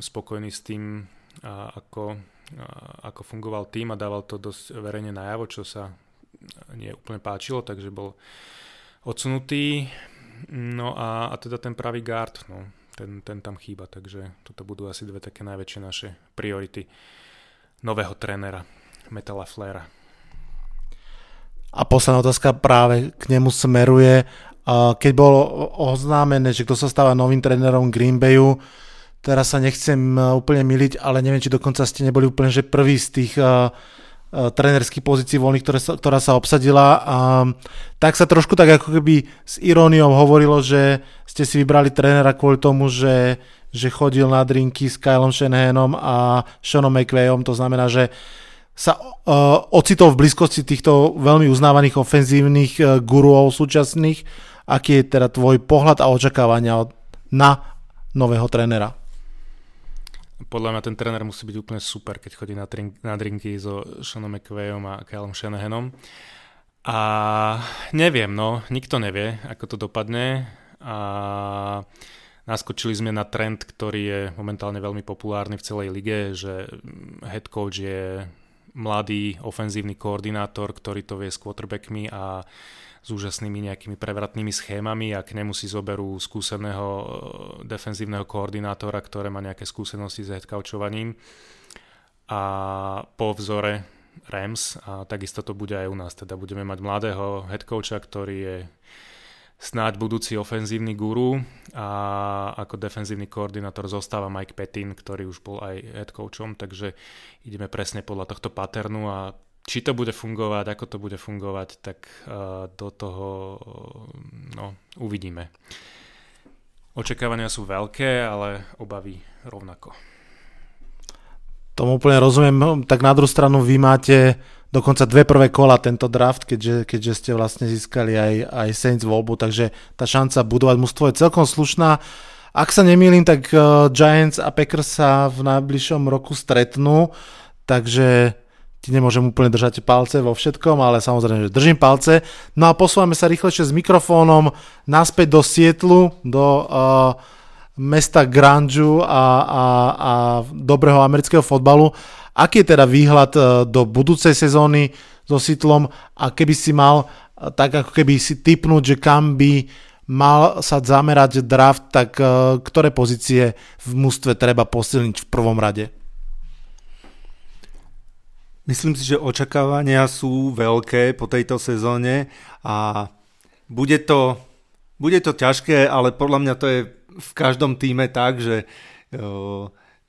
spokojný s tým, uh, ako, ako fungoval tým a dával to dosť verejne najavo, čo sa nie úplne páčilo, takže bol odsunutý. No a, a teda ten pravý guard, no, ten, ten tam chýba, takže toto budú asi dve také najväčšie naše priority nového trénera Metala Flera. A posledná otázka práve k nemu smeruje. Keď bolo oznámené, že kto sa stáva novým trénerom Green Bayu, teraz sa nechcem úplne miliť, ale neviem, či dokonca ste neboli úplne že prvý z tých Eh, trenerských pozícií voľných, ktoré sa, ktorá sa obsadila. A, tak sa trošku tak ako keby s iróniou hovorilo, že ste si vybrali trénera kvôli tomu, že, že chodil na drinky s Kylom Shanahanom a Seanom McVayom, to znamená, že sa uh, ocitol v blízkosti týchto veľmi uznávaných ofenzívnych uh, guruov súčasných. Aký je teda tvoj pohľad a očakávania od, na nového trénera? Podľa mňa ten tréner musí byť úplne super, keď chodí na, drink, na drinky so Seanom McVayom a Kylem Shanahanom. A neviem, no, nikto nevie, ako to dopadne. A naskočili sme na trend, ktorý je momentálne veľmi populárny v celej lige, že head coach je mladý ofenzívny koordinátor, ktorý to vie s quarterbackmi a s úžasnými nejakými prevratnými schémami a k nemu si zoberú skúseného e, defenzívneho koordinátora, ktoré má nejaké skúsenosti s headcouchovaním a po vzore Rams a takisto to bude aj u nás, teda budeme mať mladého headcoacha, ktorý je snáď budúci ofenzívny guru a ako defenzívny koordinátor zostáva Mike Petin, ktorý už bol aj head coachom, takže ideme presne podľa tohto paternu a či to bude fungovať, ako to bude fungovať, tak uh, do toho no, uvidíme. Očakávania sú veľké, ale obavy rovnako. Tomu úplne rozumiem. Tak na druhú stranu vy máte dokonca dve prvé kola tento draft, keďže, keďže ste vlastne získali aj, aj Saints voľbu, takže tá šanca budovať mústvo je celkom slušná. Ak sa nemýlim, tak uh, Giants a Packers sa v najbližšom roku stretnú, takže ti nemôžem úplne držať palce vo všetkom, ale samozrejme, že držím palce. No a posúvame sa rýchlejšie s mikrofónom naspäť do Sietlu, do uh, mesta Grandžu a, a, a dobrého amerického fotbalu. Aký je teda výhľad uh, do budúcej sezóny so Sietlom a keby si mal uh, tak ako keby si typnúť, že kam by mal sa zamerať draft, tak uh, ktoré pozície v mústve treba posilniť v prvom rade? Myslím si, že očakávania sú veľké po tejto sezóne a bude to, bude to ťažké, ale podľa mňa to je v každom týme tak, že,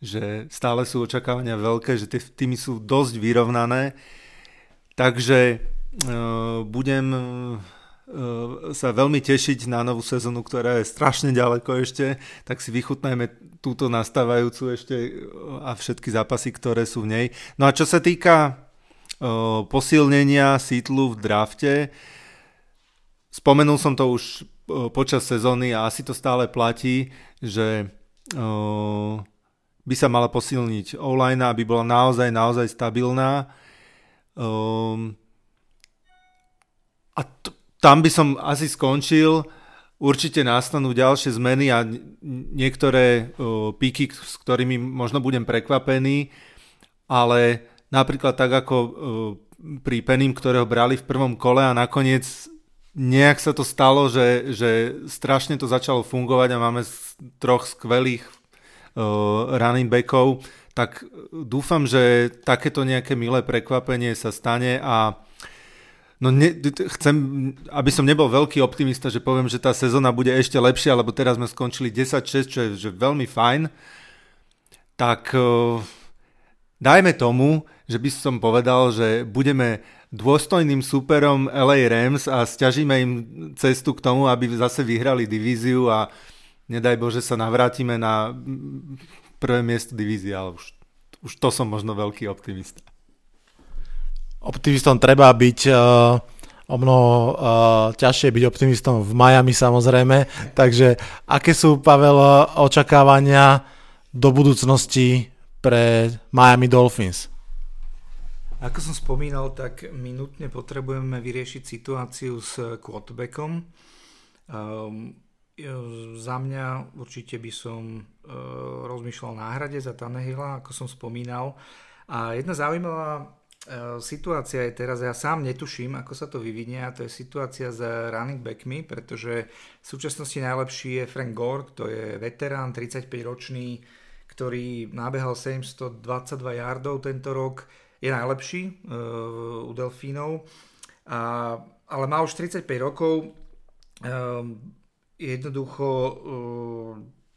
že stále sú očakávania veľké, že tie týmy sú dosť vyrovnané. Takže budem sa veľmi tešiť na novú sezónu, ktorá je strašne ďaleko ešte, tak si vychutnajme túto nastávajúcu ešte a všetky zápasy, ktoré sú v nej. No a čo sa týka posilnenia sítlu v drafte. Spomenul som to už počas sezóny a asi to stále platí, že by sa mala posilniť online, aby bola naozaj, naozaj stabilná. A t- tam by som asi skončil. Určite nastanú ďalšie zmeny a niektoré píky, s ktorými možno budem prekvapený, ale napríklad tak ako uh, pri Penim, ktorého brali v prvom kole a nakoniec nejak sa to stalo, že, že strašne to začalo fungovať a máme troch skvelých uh, running backov, tak dúfam, že takéto nejaké milé prekvapenie sa stane a No ne, chcem, aby som nebol veľký optimista, že poviem, že tá sezóna bude ešte lepšia, lebo teraz sme skončili 10-6, čo je že veľmi fajn. Tak uh, dajme tomu, že by som povedal, že budeme dôstojným superom LA Rams a stiažíme im cestu k tomu, aby zase vyhrali divíziu a nedaj Bože sa navrátime na prvé miesto divízie, ale už, už to som možno veľký optimista. Optimistom treba byť uh, o mnoho uh, ťažšie byť optimistom v Miami samozrejme, takže aké sú, Pavel, očakávania do budúcnosti pre Miami Dolphins? Ako som spomínal, tak my nutne potrebujeme vyriešiť situáciu s quarterbackom. Um, za mňa určite by som uh, rozmýšľal náhrade za Tanehila, ako som spomínal. A jedna zaujímavá situácia je teraz, ja sám netuším, ako sa to vyvinie, a to je situácia s running backmi, pretože v súčasnosti najlepší je Frank Gore, to je veterán, 35-ročný, ktorý nabehal 722 yardov tento rok, je najlepší uh, u Delfínov, a, ale má už 35 rokov, um, jednoducho uh,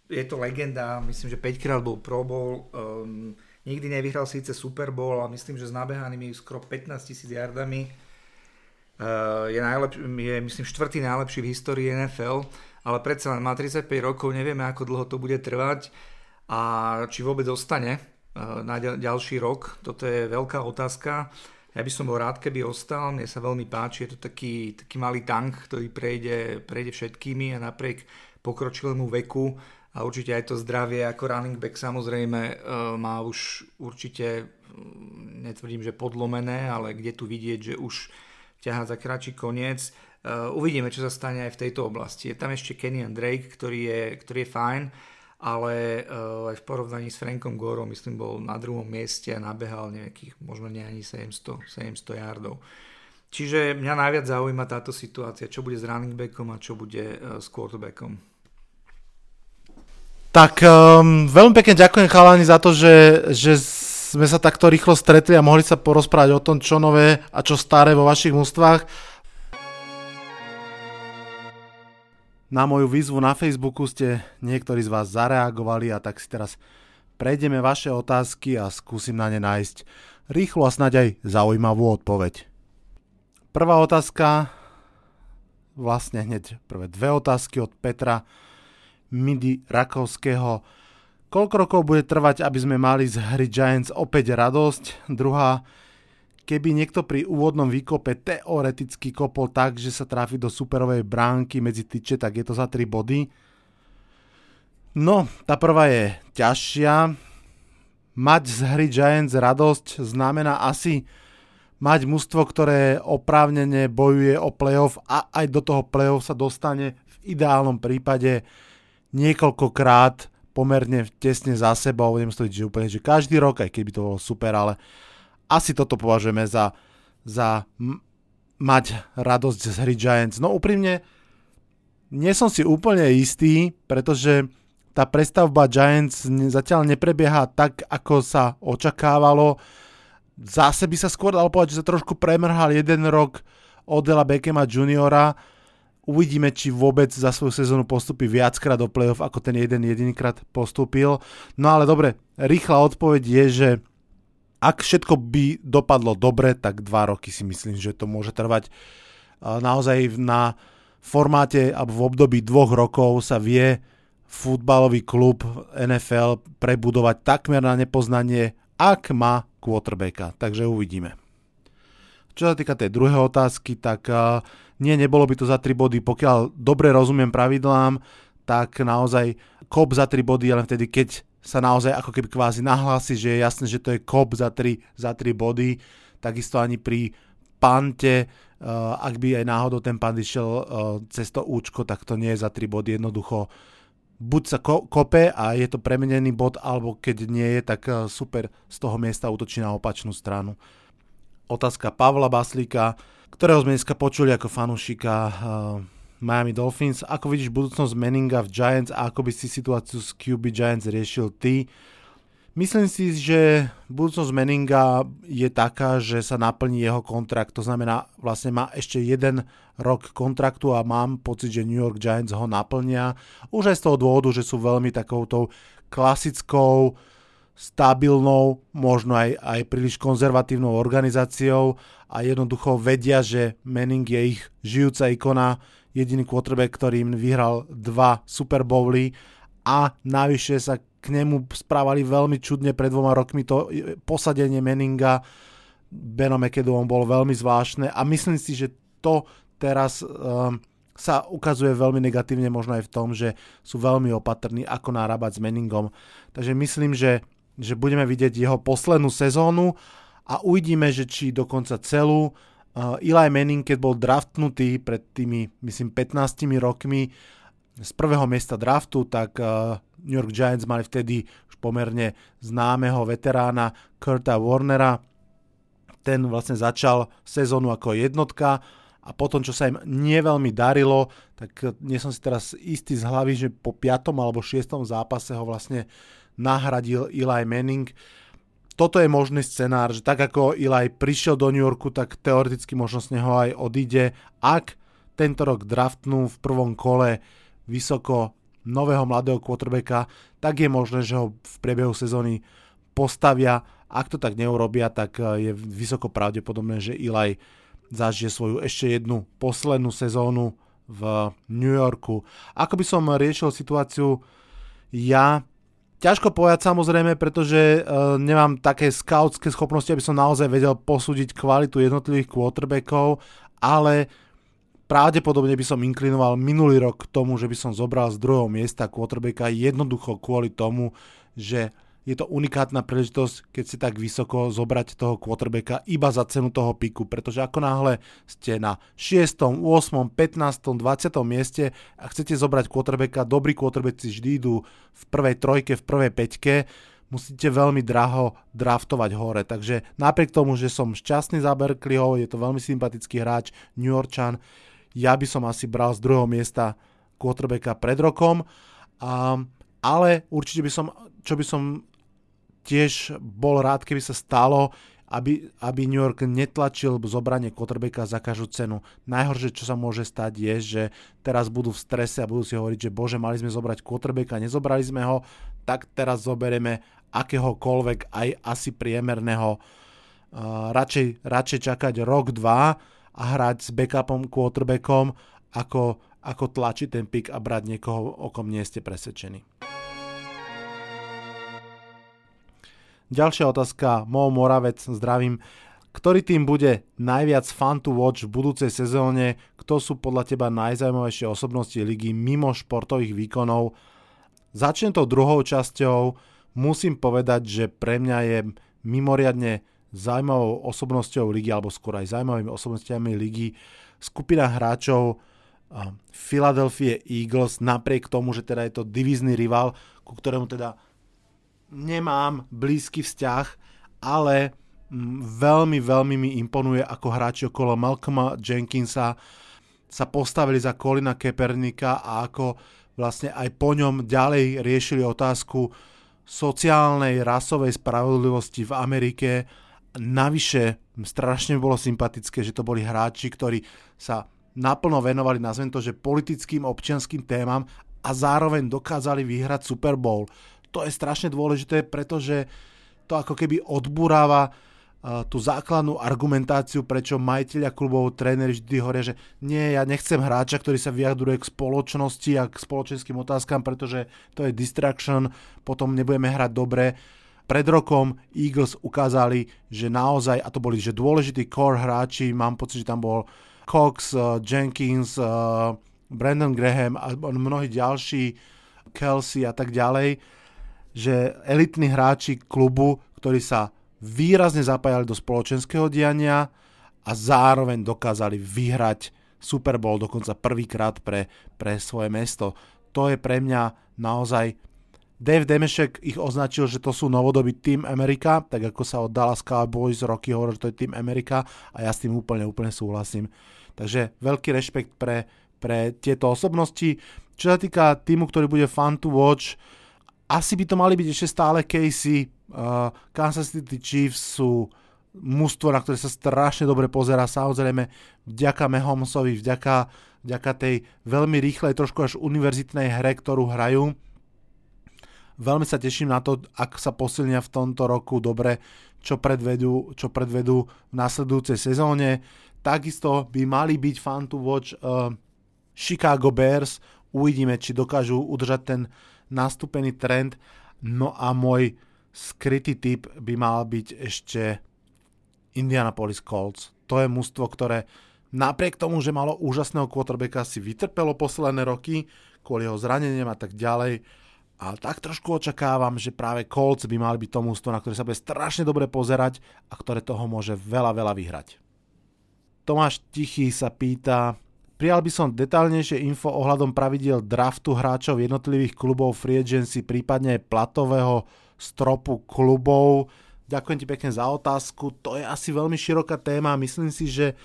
je to legenda, myslím, že 5 krát bol Pro Bowl, um, nikdy nevyhral síce Super Bowl, ale myslím, že s nabehanými skoro 15 tisíc yardami uh, je, najlepší, je myslím štvrtý najlepší v histórii NFL, ale predsa len má 35 rokov, nevieme ako dlho to bude trvať a či vôbec zostane Eh, na ďalší rok. Toto je veľká otázka. Ja by som bol rád, keby ostal. Mne sa veľmi páči, je to taký, taký malý tank, ktorý prejde, prejde všetkými a napriek pokročilému veku a určite aj to zdravie ako running back samozrejme eh, má už určite, mm, netvrdím, že podlomené, ale kde tu vidieť, že už ťahá za kratší koniec. Eh, uvidíme, čo sa stane aj v tejto oblasti. Je tam ešte Kenyan Drake, ktorý je, ktorý je fajn ale aj v porovnaní s Frankom Gorom, myslím, bol na druhom mieste a nabehal nejakých, možno nie ani 700, 700 yardov. Čiže mňa najviac zaujíma táto situácia, čo bude s running backom a čo bude s quarterbackom. Tak um, veľmi pekne ďakujem chalani za to, že, že sme sa takto rýchlo stretli a mohli sa porozprávať o tom, čo nové a čo staré vo vašich mústvách. Na moju výzvu na Facebooku ste niektorí z vás zareagovali a tak si teraz prejdeme vaše otázky a skúsim na ne nájsť rýchlu a snáď aj zaujímavú odpoveď. Prvá otázka, vlastne hneď prvé dve otázky od Petra Midi Rakovského. Koľko rokov bude trvať, aby sme mali z hry Giants opäť radosť? Druhá, keby niekto pri úvodnom výkope teoreticky kopol tak, že sa tráfi do superovej bránky medzi tyče, tak je to za 3 body. No, tá prvá je ťažšia. Mať z hry Giants radosť znamená asi mať mužstvo, ktoré oprávnene bojuje o playoff a aj do toho playoff sa dostane v ideálnom prípade niekoľkokrát pomerne tesne za sebou. Budem stojiť, že úplne, že každý rok, aj keby to bolo super, ale asi toto považujeme za, za mať radosť z hry Giants. No úprimne, nie som si úplne istý, pretože tá prestavba Giants zatiaľ neprebieha tak, ako sa očakávalo. Zase by sa skôr dalo povedať, že sa trošku premrhal jeden rok Odela Beckhama juniora. Uvidíme, či vôbec za svoju sezónu postupí viackrát do playoff, ako ten jeden jedinýkrát postúpil. No ale dobre, rýchla odpoveď je, že ak všetko by dopadlo dobre, tak dva roky si myslím, že to môže trvať. Naozaj na formáte alebo v období dvoch rokov sa vie futbalový klub NFL prebudovať takmer na nepoznanie, ak má quarterbacka. Takže uvidíme. Čo sa týka tej druhej otázky, tak nie, nebolo by to za 3 body. Pokiaľ dobre rozumiem pravidlám, tak naozaj kop za 3 body len vtedy, keď sa naozaj ako keby kvázi nahlási, že je jasné, že to je kop za 3, za 3 body. Takisto ani pri pante, uh, ak by aj náhodou ten pant išiel uh, cez to účko, tak to nie je za 3 body. Jednoducho buď sa ko- kope a je to premenený bod, alebo keď nie je, tak eh, super z toho miesta útočí na opačnú stranu. Otázka Pavla Baslíka, ktorého sme dneska počuli ako fanúšika uh, Miami Dolphins. Ako vidíš budúcnosť Meninga v Giants a ako by si situáciu s QB Giants riešil ty? Myslím si, že budúcnosť Meninga je taká, že sa naplní jeho kontrakt. To znamená, vlastne má ešte jeden rok kontraktu a mám pocit, že New York Giants ho naplnia. Už aj z toho dôvodu, že sú veľmi takoutou klasickou, stabilnou, možno aj, aj príliš konzervatívnou organizáciou a jednoducho vedia, že Manning je ich žijúca ikona, jediný quarterback, ktorý im vyhral dva Super Bowly a navyše sa k nemu správali veľmi čudne pred dvoma rokmi. To posadenie Meninga Benom McAdoo bolo veľmi zvláštne a myslím si, že to teraz um, sa ukazuje veľmi negatívne možno aj v tom, že sú veľmi opatrní, ako narábať s Menningom. Takže myslím, že, že budeme vidieť jeho poslednú sezónu a uvidíme, že či dokonca celú. Uh, Eli Manning, keď bol draftnutý pred tými, myslím, 15 rokmi, z prvého miesta draftu, tak uh, New York Giants mali vtedy už pomerne známeho veterána Kurta Warnera. Ten vlastne začal sezónu ako jednotka a potom, čo sa im neveľmi darilo, tak nie som si teraz istý z hlavy, že po 5. alebo 6. zápase ho vlastne nahradil Eli Manning. Toto je možný scenár, že tak ako Eli prišiel do New Yorku, tak teoreticky možno z neho aj odíde, ak tento rok draftnú v prvom kole vysoko nového mladého quarterbacka, tak je možné, že ho v priebehu sezóny postavia. Ak to tak neurobia, tak je vysoko pravdepodobné, že Eli zažije svoju ešte jednu poslednú sezónu v New Yorku. Ako by som riešil situáciu ja, ťažko povedať samozrejme, pretože uh, nemám také scoutské schopnosti, aby som naozaj vedel posúdiť kvalitu jednotlivých quarterbackov, ale pravdepodobne by som inklinoval minulý rok k tomu, že by som zobral z druhého miesta quarterbacka jednoducho kvôli tomu, že je to unikátna príležitosť, keď si tak vysoko zobrať toho quarterbacka iba za cenu toho piku, pretože ako náhle ste na 6., 8., 15., 20. mieste a chcete zobrať quarterbacka, dobrí quarterbacki vždy idú v prvej trojke, v prvej peťke, musíte veľmi draho draftovať hore. Takže napriek tomu, že som šťastný za Berkeleyho, je to veľmi sympatický hráč, New Yorkčan, ja by som asi bral z druhého miesta quarterbacka pred rokom, a, ale určite by som, čo by som tiež bol rád, keby sa stalo, aby, aby New York netlačil zobranie quarterbacka za každú cenu. Najhoršie, čo sa môže stať, je, že teraz budú v strese a budú si hovoriť, že bože, mali sme zobrať quarterbacka, nezobrali sme ho, tak teraz zoberieme akéhokoľvek aj asi priemerného. Uh, radšej, radšej čakať rok, dva, a hrať s backupom, quarterbackom, ako, ako tlačiť ten pick a brať niekoho, o kom nie ste presvedčení. Ďalšia otázka, Mo Moravec, zdravím. Ktorý tým bude najviac fun to watch v budúcej sezóne? Kto sú podľa teba najzaujímavejšie osobnosti ligy mimo športových výkonov? Začnem tou druhou časťou. Musím povedať, že pre mňa je mimoriadne zaujímavou osobnosťou ligy, alebo skôr aj zaujímavými osobnostiami ligy, skupina hráčov Philadelphia Eagles, napriek tomu, že teda je to divízny rival, ku ktorému teda nemám blízky vzťah, ale veľmi, veľmi mi imponuje ako hráči okolo Malcolma Jenkinsa, sa postavili za Kolina Kepernika a ako vlastne aj po ňom ďalej riešili otázku sociálnej, rasovej spravodlivosti v Amerike. Navyše strašne bolo sympatické, že to boli hráči, ktorí sa naplno venovali, nazvem to, že politickým občianským témam a zároveň dokázali vyhrať Super Bowl. To je strašne dôležité, pretože to ako keby odburáva tú základnú argumentáciu, prečo majiteľia klubov, tréneri vždy hovoria, že nie, ja nechcem hráča, ktorý sa vyjadruje k spoločnosti a k spoločenským otázkam, pretože to je distraction, potom nebudeme hrať dobre. Pred rokom Eagles ukázali, že naozaj, a to boli že dôležití core hráči, mám pocit, že tam bol Cox, uh, Jenkins, uh, Brandon Graham a mnohí ďalší, Kelsey a tak ďalej, že elitní hráči klubu, ktorí sa výrazne zapájali do spoločenského diania a zároveň dokázali vyhrať Super Bowl dokonca prvýkrát pre, pre svoje mesto. To je pre mňa naozaj... Dave Demešek ich označil, že to sú novodobý Team Amerika, tak ako sa od Dallas Cowboys roky hovoril, že to je Team Amerika a ja s tým úplne, úplne súhlasím. Takže veľký rešpekt pre, pre tieto osobnosti. Čo sa týka týmu, ktorý bude fun to watch, asi by to mali byť ešte stále Casey, Uh, Kansas City Chiefs sú mužstvo, na ktoré sa strašne dobre pozera, samozrejme vďaka Mahomesovi, vďaka, vďaka tej veľmi rýchlej, trošku až univerzitnej hre, ktorú hrajú. Veľmi sa teším na to, ak sa posilnia v tomto roku dobre, čo predvedú, čo predvedú v následujúcej sezóne. Takisto by mali byť fan to watch uh, Chicago Bears. Uvidíme, či dokážu udržať ten nastúpený trend. No a môj skrytý typ by mal byť ešte Indianapolis Colts. To je mužstvo, ktoré napriek tomu, že malo úžasného quarterbacka, si vytrpelo posledné roky kvôli jeho zraneniam a tak ďalej. A tak trošku očakávam, že práve Colts by mali byť to mužstvo, na ktoré sa bude strašne dobre pozerať a ktoré toho môže veľa, veľa vyhrať. Tomáš Tichý sa pýta, prijal by som detálnejšie info ohľadom pravidiel draftu hráčov jednotlivých klubov free agency, prípadne platového stropu klubov. Ďakujem ti pekne za otázku. To je asi veľmi široká téma. Myslím si, že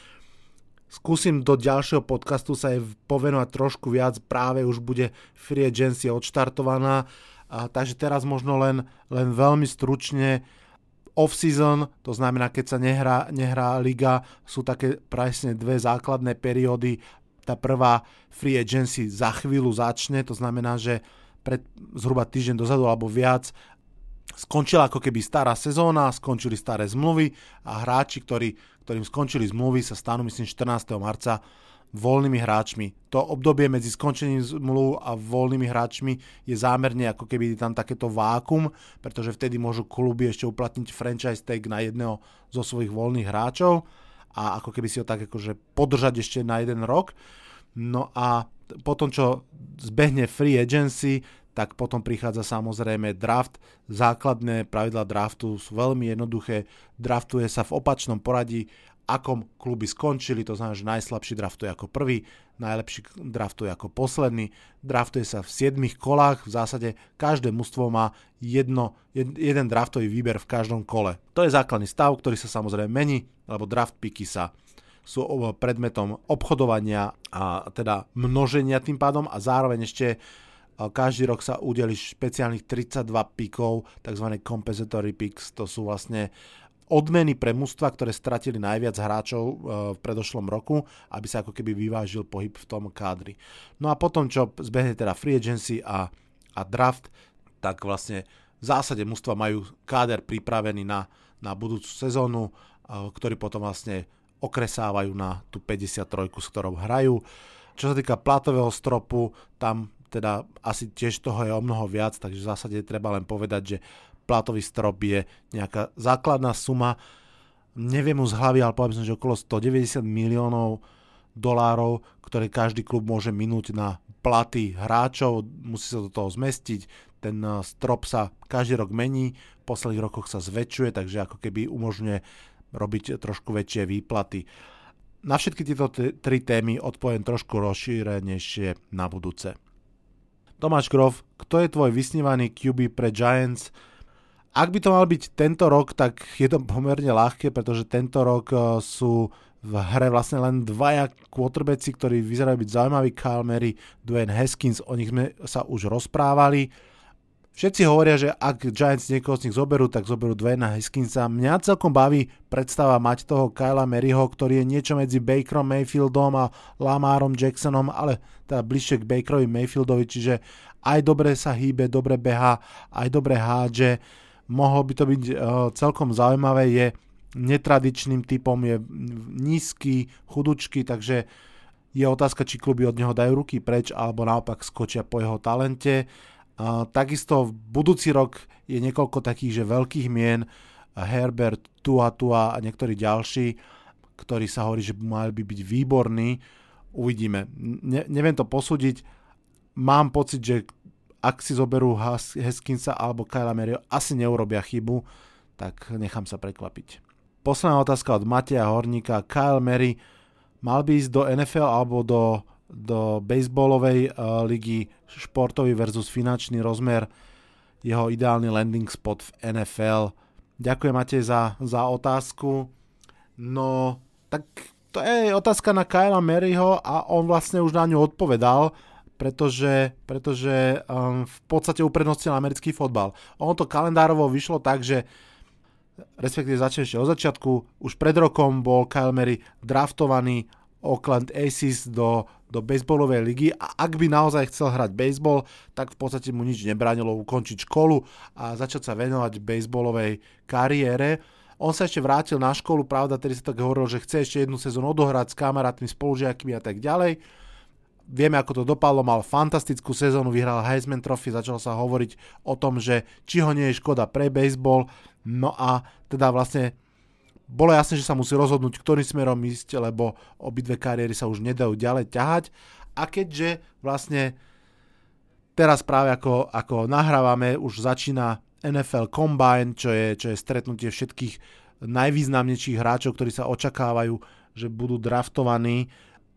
skúsim do ďalšieho podcastu sa jej povenovať trošku viac. Práve už bude free agency odštartovaná. A, takže teraz možno len, len veľmi stručne off-season, to znamená, keď sa nehrá, nehrá liga, sú také presne dve základné periódy. Tá prvá free agency za chvíľu začne, to znamená, že pred zhruba týždeň dozadu alebo viac skončila ako keby stará sezóna, skončili staré zmluvy a hráči, ktorí, ktorým skončili zmluvy, sa stanú myslím 14. marca voľnými hráčmi. To obdobie medzi skončením zmluv a voľnými hráčmi je zámerne ako keby tam takéto vákum, pretože vtedy môžu kluby ešte uplatniť franchise tag na jedného zo svojich voľných hráčov a ako keby si ho tak akože podržať ešte na jeden rok. No a potom, čo zbehne free agency, tak potom prichádza samozrejme draft. Základné pravidla draftu sú veľmi jednoduché. Draftuje sa v opačnom poradí, akom kluby skončili, to znamená, že najslabší draftuje ako prvý, najlepší draftuje ako posledný, draftuje sa v 7 kolách, v zásade každé mužstvo má jedno, jed, jeden draftový výber v každom kole. To je základný stav, ktorý sa samozrejme mení, lebo draft picky sa sú predmetom obchodovania a teda množenia tým pádom a zároveň ešte každý rok sa udeli špeciálnych 32 pikov, tzv. compensatory picks, to sú vlastne odmeny pre mužstva, ktoré stratili najviac hráčov e, v predošlom roku, aby sa ako keby vyvážil pohyb v tom kádri. No a potom, čo zbehne teda free agency a, a draft, tak vlastne v zásade mužstva majú káder pripravený na, na budúcu sezónu, e, ktorý potom vlastne okresávajú na tú 53, s ktorou hrajú. Čo sa týka platového stropu, tam teda asi tiež toho je o mnoho viac, takže v zásade treba len povedať, že platový strop je nejaká základná suma, neviem mu z hlavy, ale poviem že okolo 190 miliónov dolárov, ktoré každý klub môže minúť na platy hráčov, musí sa do toho zmestiť, ten eh, strop sa každý rok mení, v posledných rokoch sa zväčšuje, takže ako keby umožňuje robiť trošku väčšie výplaty. Na všetky tieto t- tri témy odpoviem trošku rozšírenejšie na budúce. Tomáš Grof, kto je tvoj vysnívaný QB pre Giants? Ak by to mal byť tento rok, tak je to pomerne ľahké, pretože tento rok eh, sú v hre vlastne len dvaja quarterbacki, ktorí vyzerajú byť zaujímaví, Kyle Mary, Dwayne Haskins, o nich sme sa už rozprávali. Všetci hovoria, že ak Giants niekoho z nich zoberú, tak zoberú Dwayna Haskinsa. Mňa celkom baví predstava mať toho Kyla Maryho, ktorý je niečo medzi Bakerom Mayfieldom a Lamarom Jacksonom, ale teda bližšie k Bakerovi Mayfieldovi, čiže aj dobre sa hýbe, dobre beha, aj dobre hádže. Mohlo by to byť uh, celkom zaujímavé, je netradičným typom, je nízky, chudučky, takže je otázka, či kluby od neho dajú ruky preč alebo naopak skočia po jeho talente. Takisto v budúci rok je niekoľko takých, že veľkých mien, Herbert, Tua Tua a niektorí ďalší, ktorí sa hovorí, že mali by byť výborní. Uvidíme. Ne, neviem to posúdiť. Mám pocit, že ak si zoberú Heskinsa alebo Kyla Mary, asi neurobia chybu, tak nechám sa prekvapiť. Posledná otázka od Mateja Horníka. Kyle Mary mal by ísť do NFL alebo do do baseballovej uh, ligy športový versus finančný rozmer, jeho ideálny landing spot v NFL. Ďakujem Matej za, za otázku. No, tak to je otázka na Kyla Maryho a on vlastne už na ňu odpovedal, pretože, pretože um, v podstate uprednostil americký fotbal. Ono to kalendárovo vyšlo tak, že respektíve začne ešte od začiatku, už pred rokom bol Kyle Mary draftovaný Oakland Aces do, do baseballovej ligy a ak by naozaj chcel hrať baseball, tak v podstate mu nič nebránilo ukončiť školu a začať sa venovať baseballovej kariére. On sa ešte vrátil na školu, pravda, tedy sa tak hovoril, že chce ešte jednu sezónu odohrať s kamarátmi, spolužiakmi a tak ďalej. Vieme, ako to dopadlo, mal fantastickú sezónu, vyhral Heisman Trophy, začalo sa hovoriť o tom, že či ho nie je škoda pre baseball, no a teda vlastne bolo jasné, že sa musí rozhodnúť, ktorým smerom ísť, lebo obidve kariéry sa už nedajú ďalej ťahať. A keďže vlastne teraz práve ako, ako nahrávame, už začína NFL Combine, čo je, čo je stretnutie všetkých najvýznamnejších hráčov, ktorí sa očakávajú, že budú draftovaní.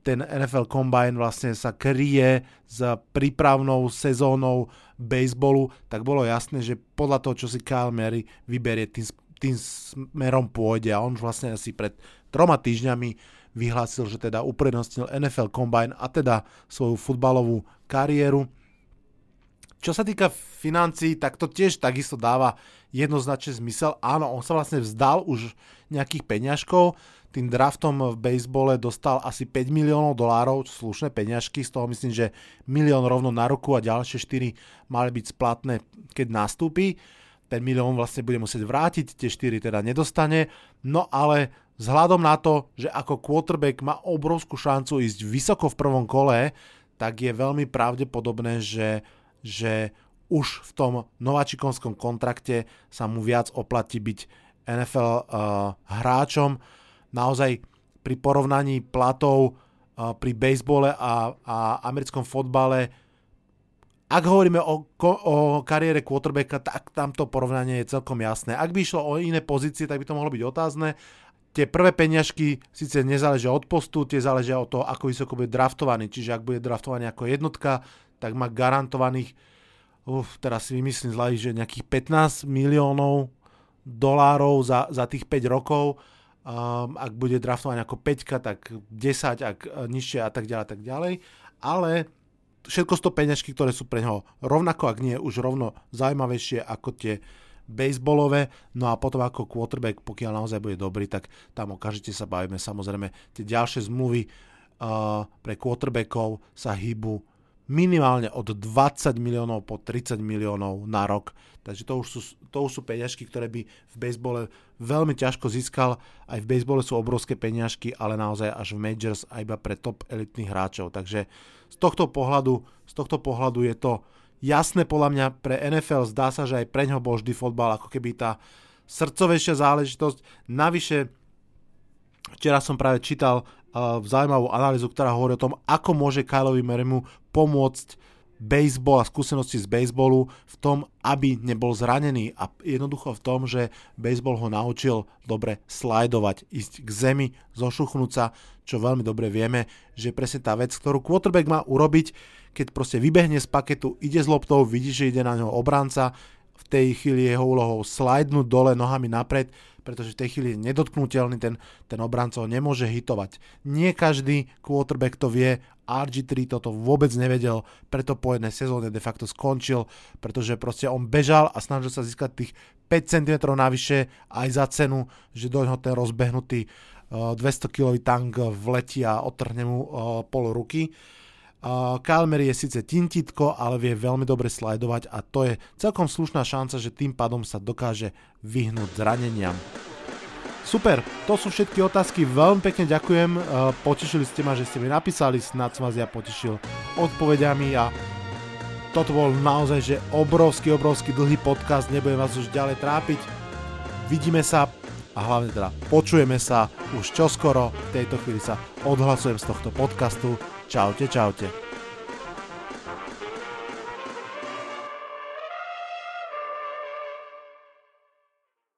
Ten NFL Combine vlastne sa kryje s prípravnou sezónou baseballu, tak bolo jasné, že podľa toho, čo si Kyle Mary vyberie, tým tým smerom pôjde a on už vlastne asi pred troma týždňami vyhlásil, že teda uprednostnil NFL Combine a teda svoju futbalovú kariéru. Čo sa týka financií, tak to tiež takisto dáva jednoznačne zmysel. Áno, on sa vlastne vzdal už nejakých peňažkov, tým draftom v bejsbole dostal asi 5 miliónov dolárov, slušné peňažky, z toho myslím, že milión rovno na ruku a ďalšie 4 mali byť splatné, keď nastúpi ten milión vlastne bude musieť vrátiť, tie 4 teda nedostane, no ale vzhľadom na to, že ako quarterback má obrovskú šancu ísť vysoko v prvom kole, tak je veľmi pravdepodobné, že, že už v tom nováčikonskom kontrakte sa mu viac oplatí byť NFL uh, hráčom. Naozaj pri porovnaní platov uh, pri bejsbole a, a americkom fotbale ak hovoríme o, o kariére quarterbacka, tak tamto porovnanie je celkom jasné. Ak by išlo o iné pozície, tak by to mohlo byť otázne. Tie prvé peňažky síce nezáležia od postu, tie záležia od toho, ako vysoko bude draftovaný. Čiže ak bude draftovaný ako jednotka, tak má garantovaných, uf, teraz si vymyslím zlej, že nejakých 15 miliónov dolárov za, za tých 5 rokov. Um, ak bude draftovaný ako 5, tak 10, ak nižšie a tak ďalej, tak ďalej. Ale všetko to peňažky, ktoré sú pre neho rovnako, ak nie už rovno zaujímavejšie ako tie baseballové, no a potom ako quarterback, pokiaľ naozaj bude dobrý, tak tam okamžite sa bavíme. Samozrejme, tie ďalšie zmluvy uh, pre quarterbackov sa hýbu minimálne od 20 miliónov po 30 miliónov na rok. Takže to už sú, to už sú peňažky, ktoré by v bejsbole veľmi ťažko získal. Aj v bejsbole sú obrovské peňažky, ale naozaj až v majors a iba pre top elitných hráčov. Takže z tohto pohľadu, z tohto pohľadu je to jasné podľa mňa pre NFL. Zdá sa, že aj pre ňo bol vždy fotbal ako keby tá srdcovejšia záležitosť. Navyše, včera som práve čítal zaujímavú analýzu, ktorá hovorí o tom, ako môže Kyleovi Merimu pomôcť baseball a skúsenosti z baseballu v tom, aby nebol zranený a jednoducho v tom, že baseball ho naučil dobre slajdovať, ísť k zemi, zošuchnúť sa, čo veľmi dobre vieme, že presne tá vec, ktorú quarterback má urobiť, keď proste vybehne z paketu, ide s loptou, vidí, že ide na ňo obranca, v tej chvíli jeho úlohou slajdnúť dole nohami napred, pretože v tej chvíli je nedotknutelný, ten, ten obrancov nemôže hitovať. Nie každý quarterback to vie, RG3 toto vôbec nevedel, preto po jednej sezóne de facto skončil, pretože proste on bežal a snažil sa získať tých 5 cm navyše aj za cenu, že do neho ten rozbehnutý 200 kg tank vletí a odtrhne mu pol ruky. Kyle Mary je síce tintitko, ale vie veľmi dobre slajdovať a to je celkom slušná šanca, že tým pádom sa dokáže vyhnúť zraneniam. Super, to sú všetky otázky, veľmi pekne ďakujem, potešili ste ma, že ste mi napísali, snad som vás ja potešil odpovediami a toto bol naozaj že obrovský, obrovský dlhý podcast, nebudem vás už ďalej trápiť. Vidíme sa a hlavne teda počujeme sa už čoskoro, v tejto chvíli sa odhlasujem z tohto podcastu. Čaute, čaute.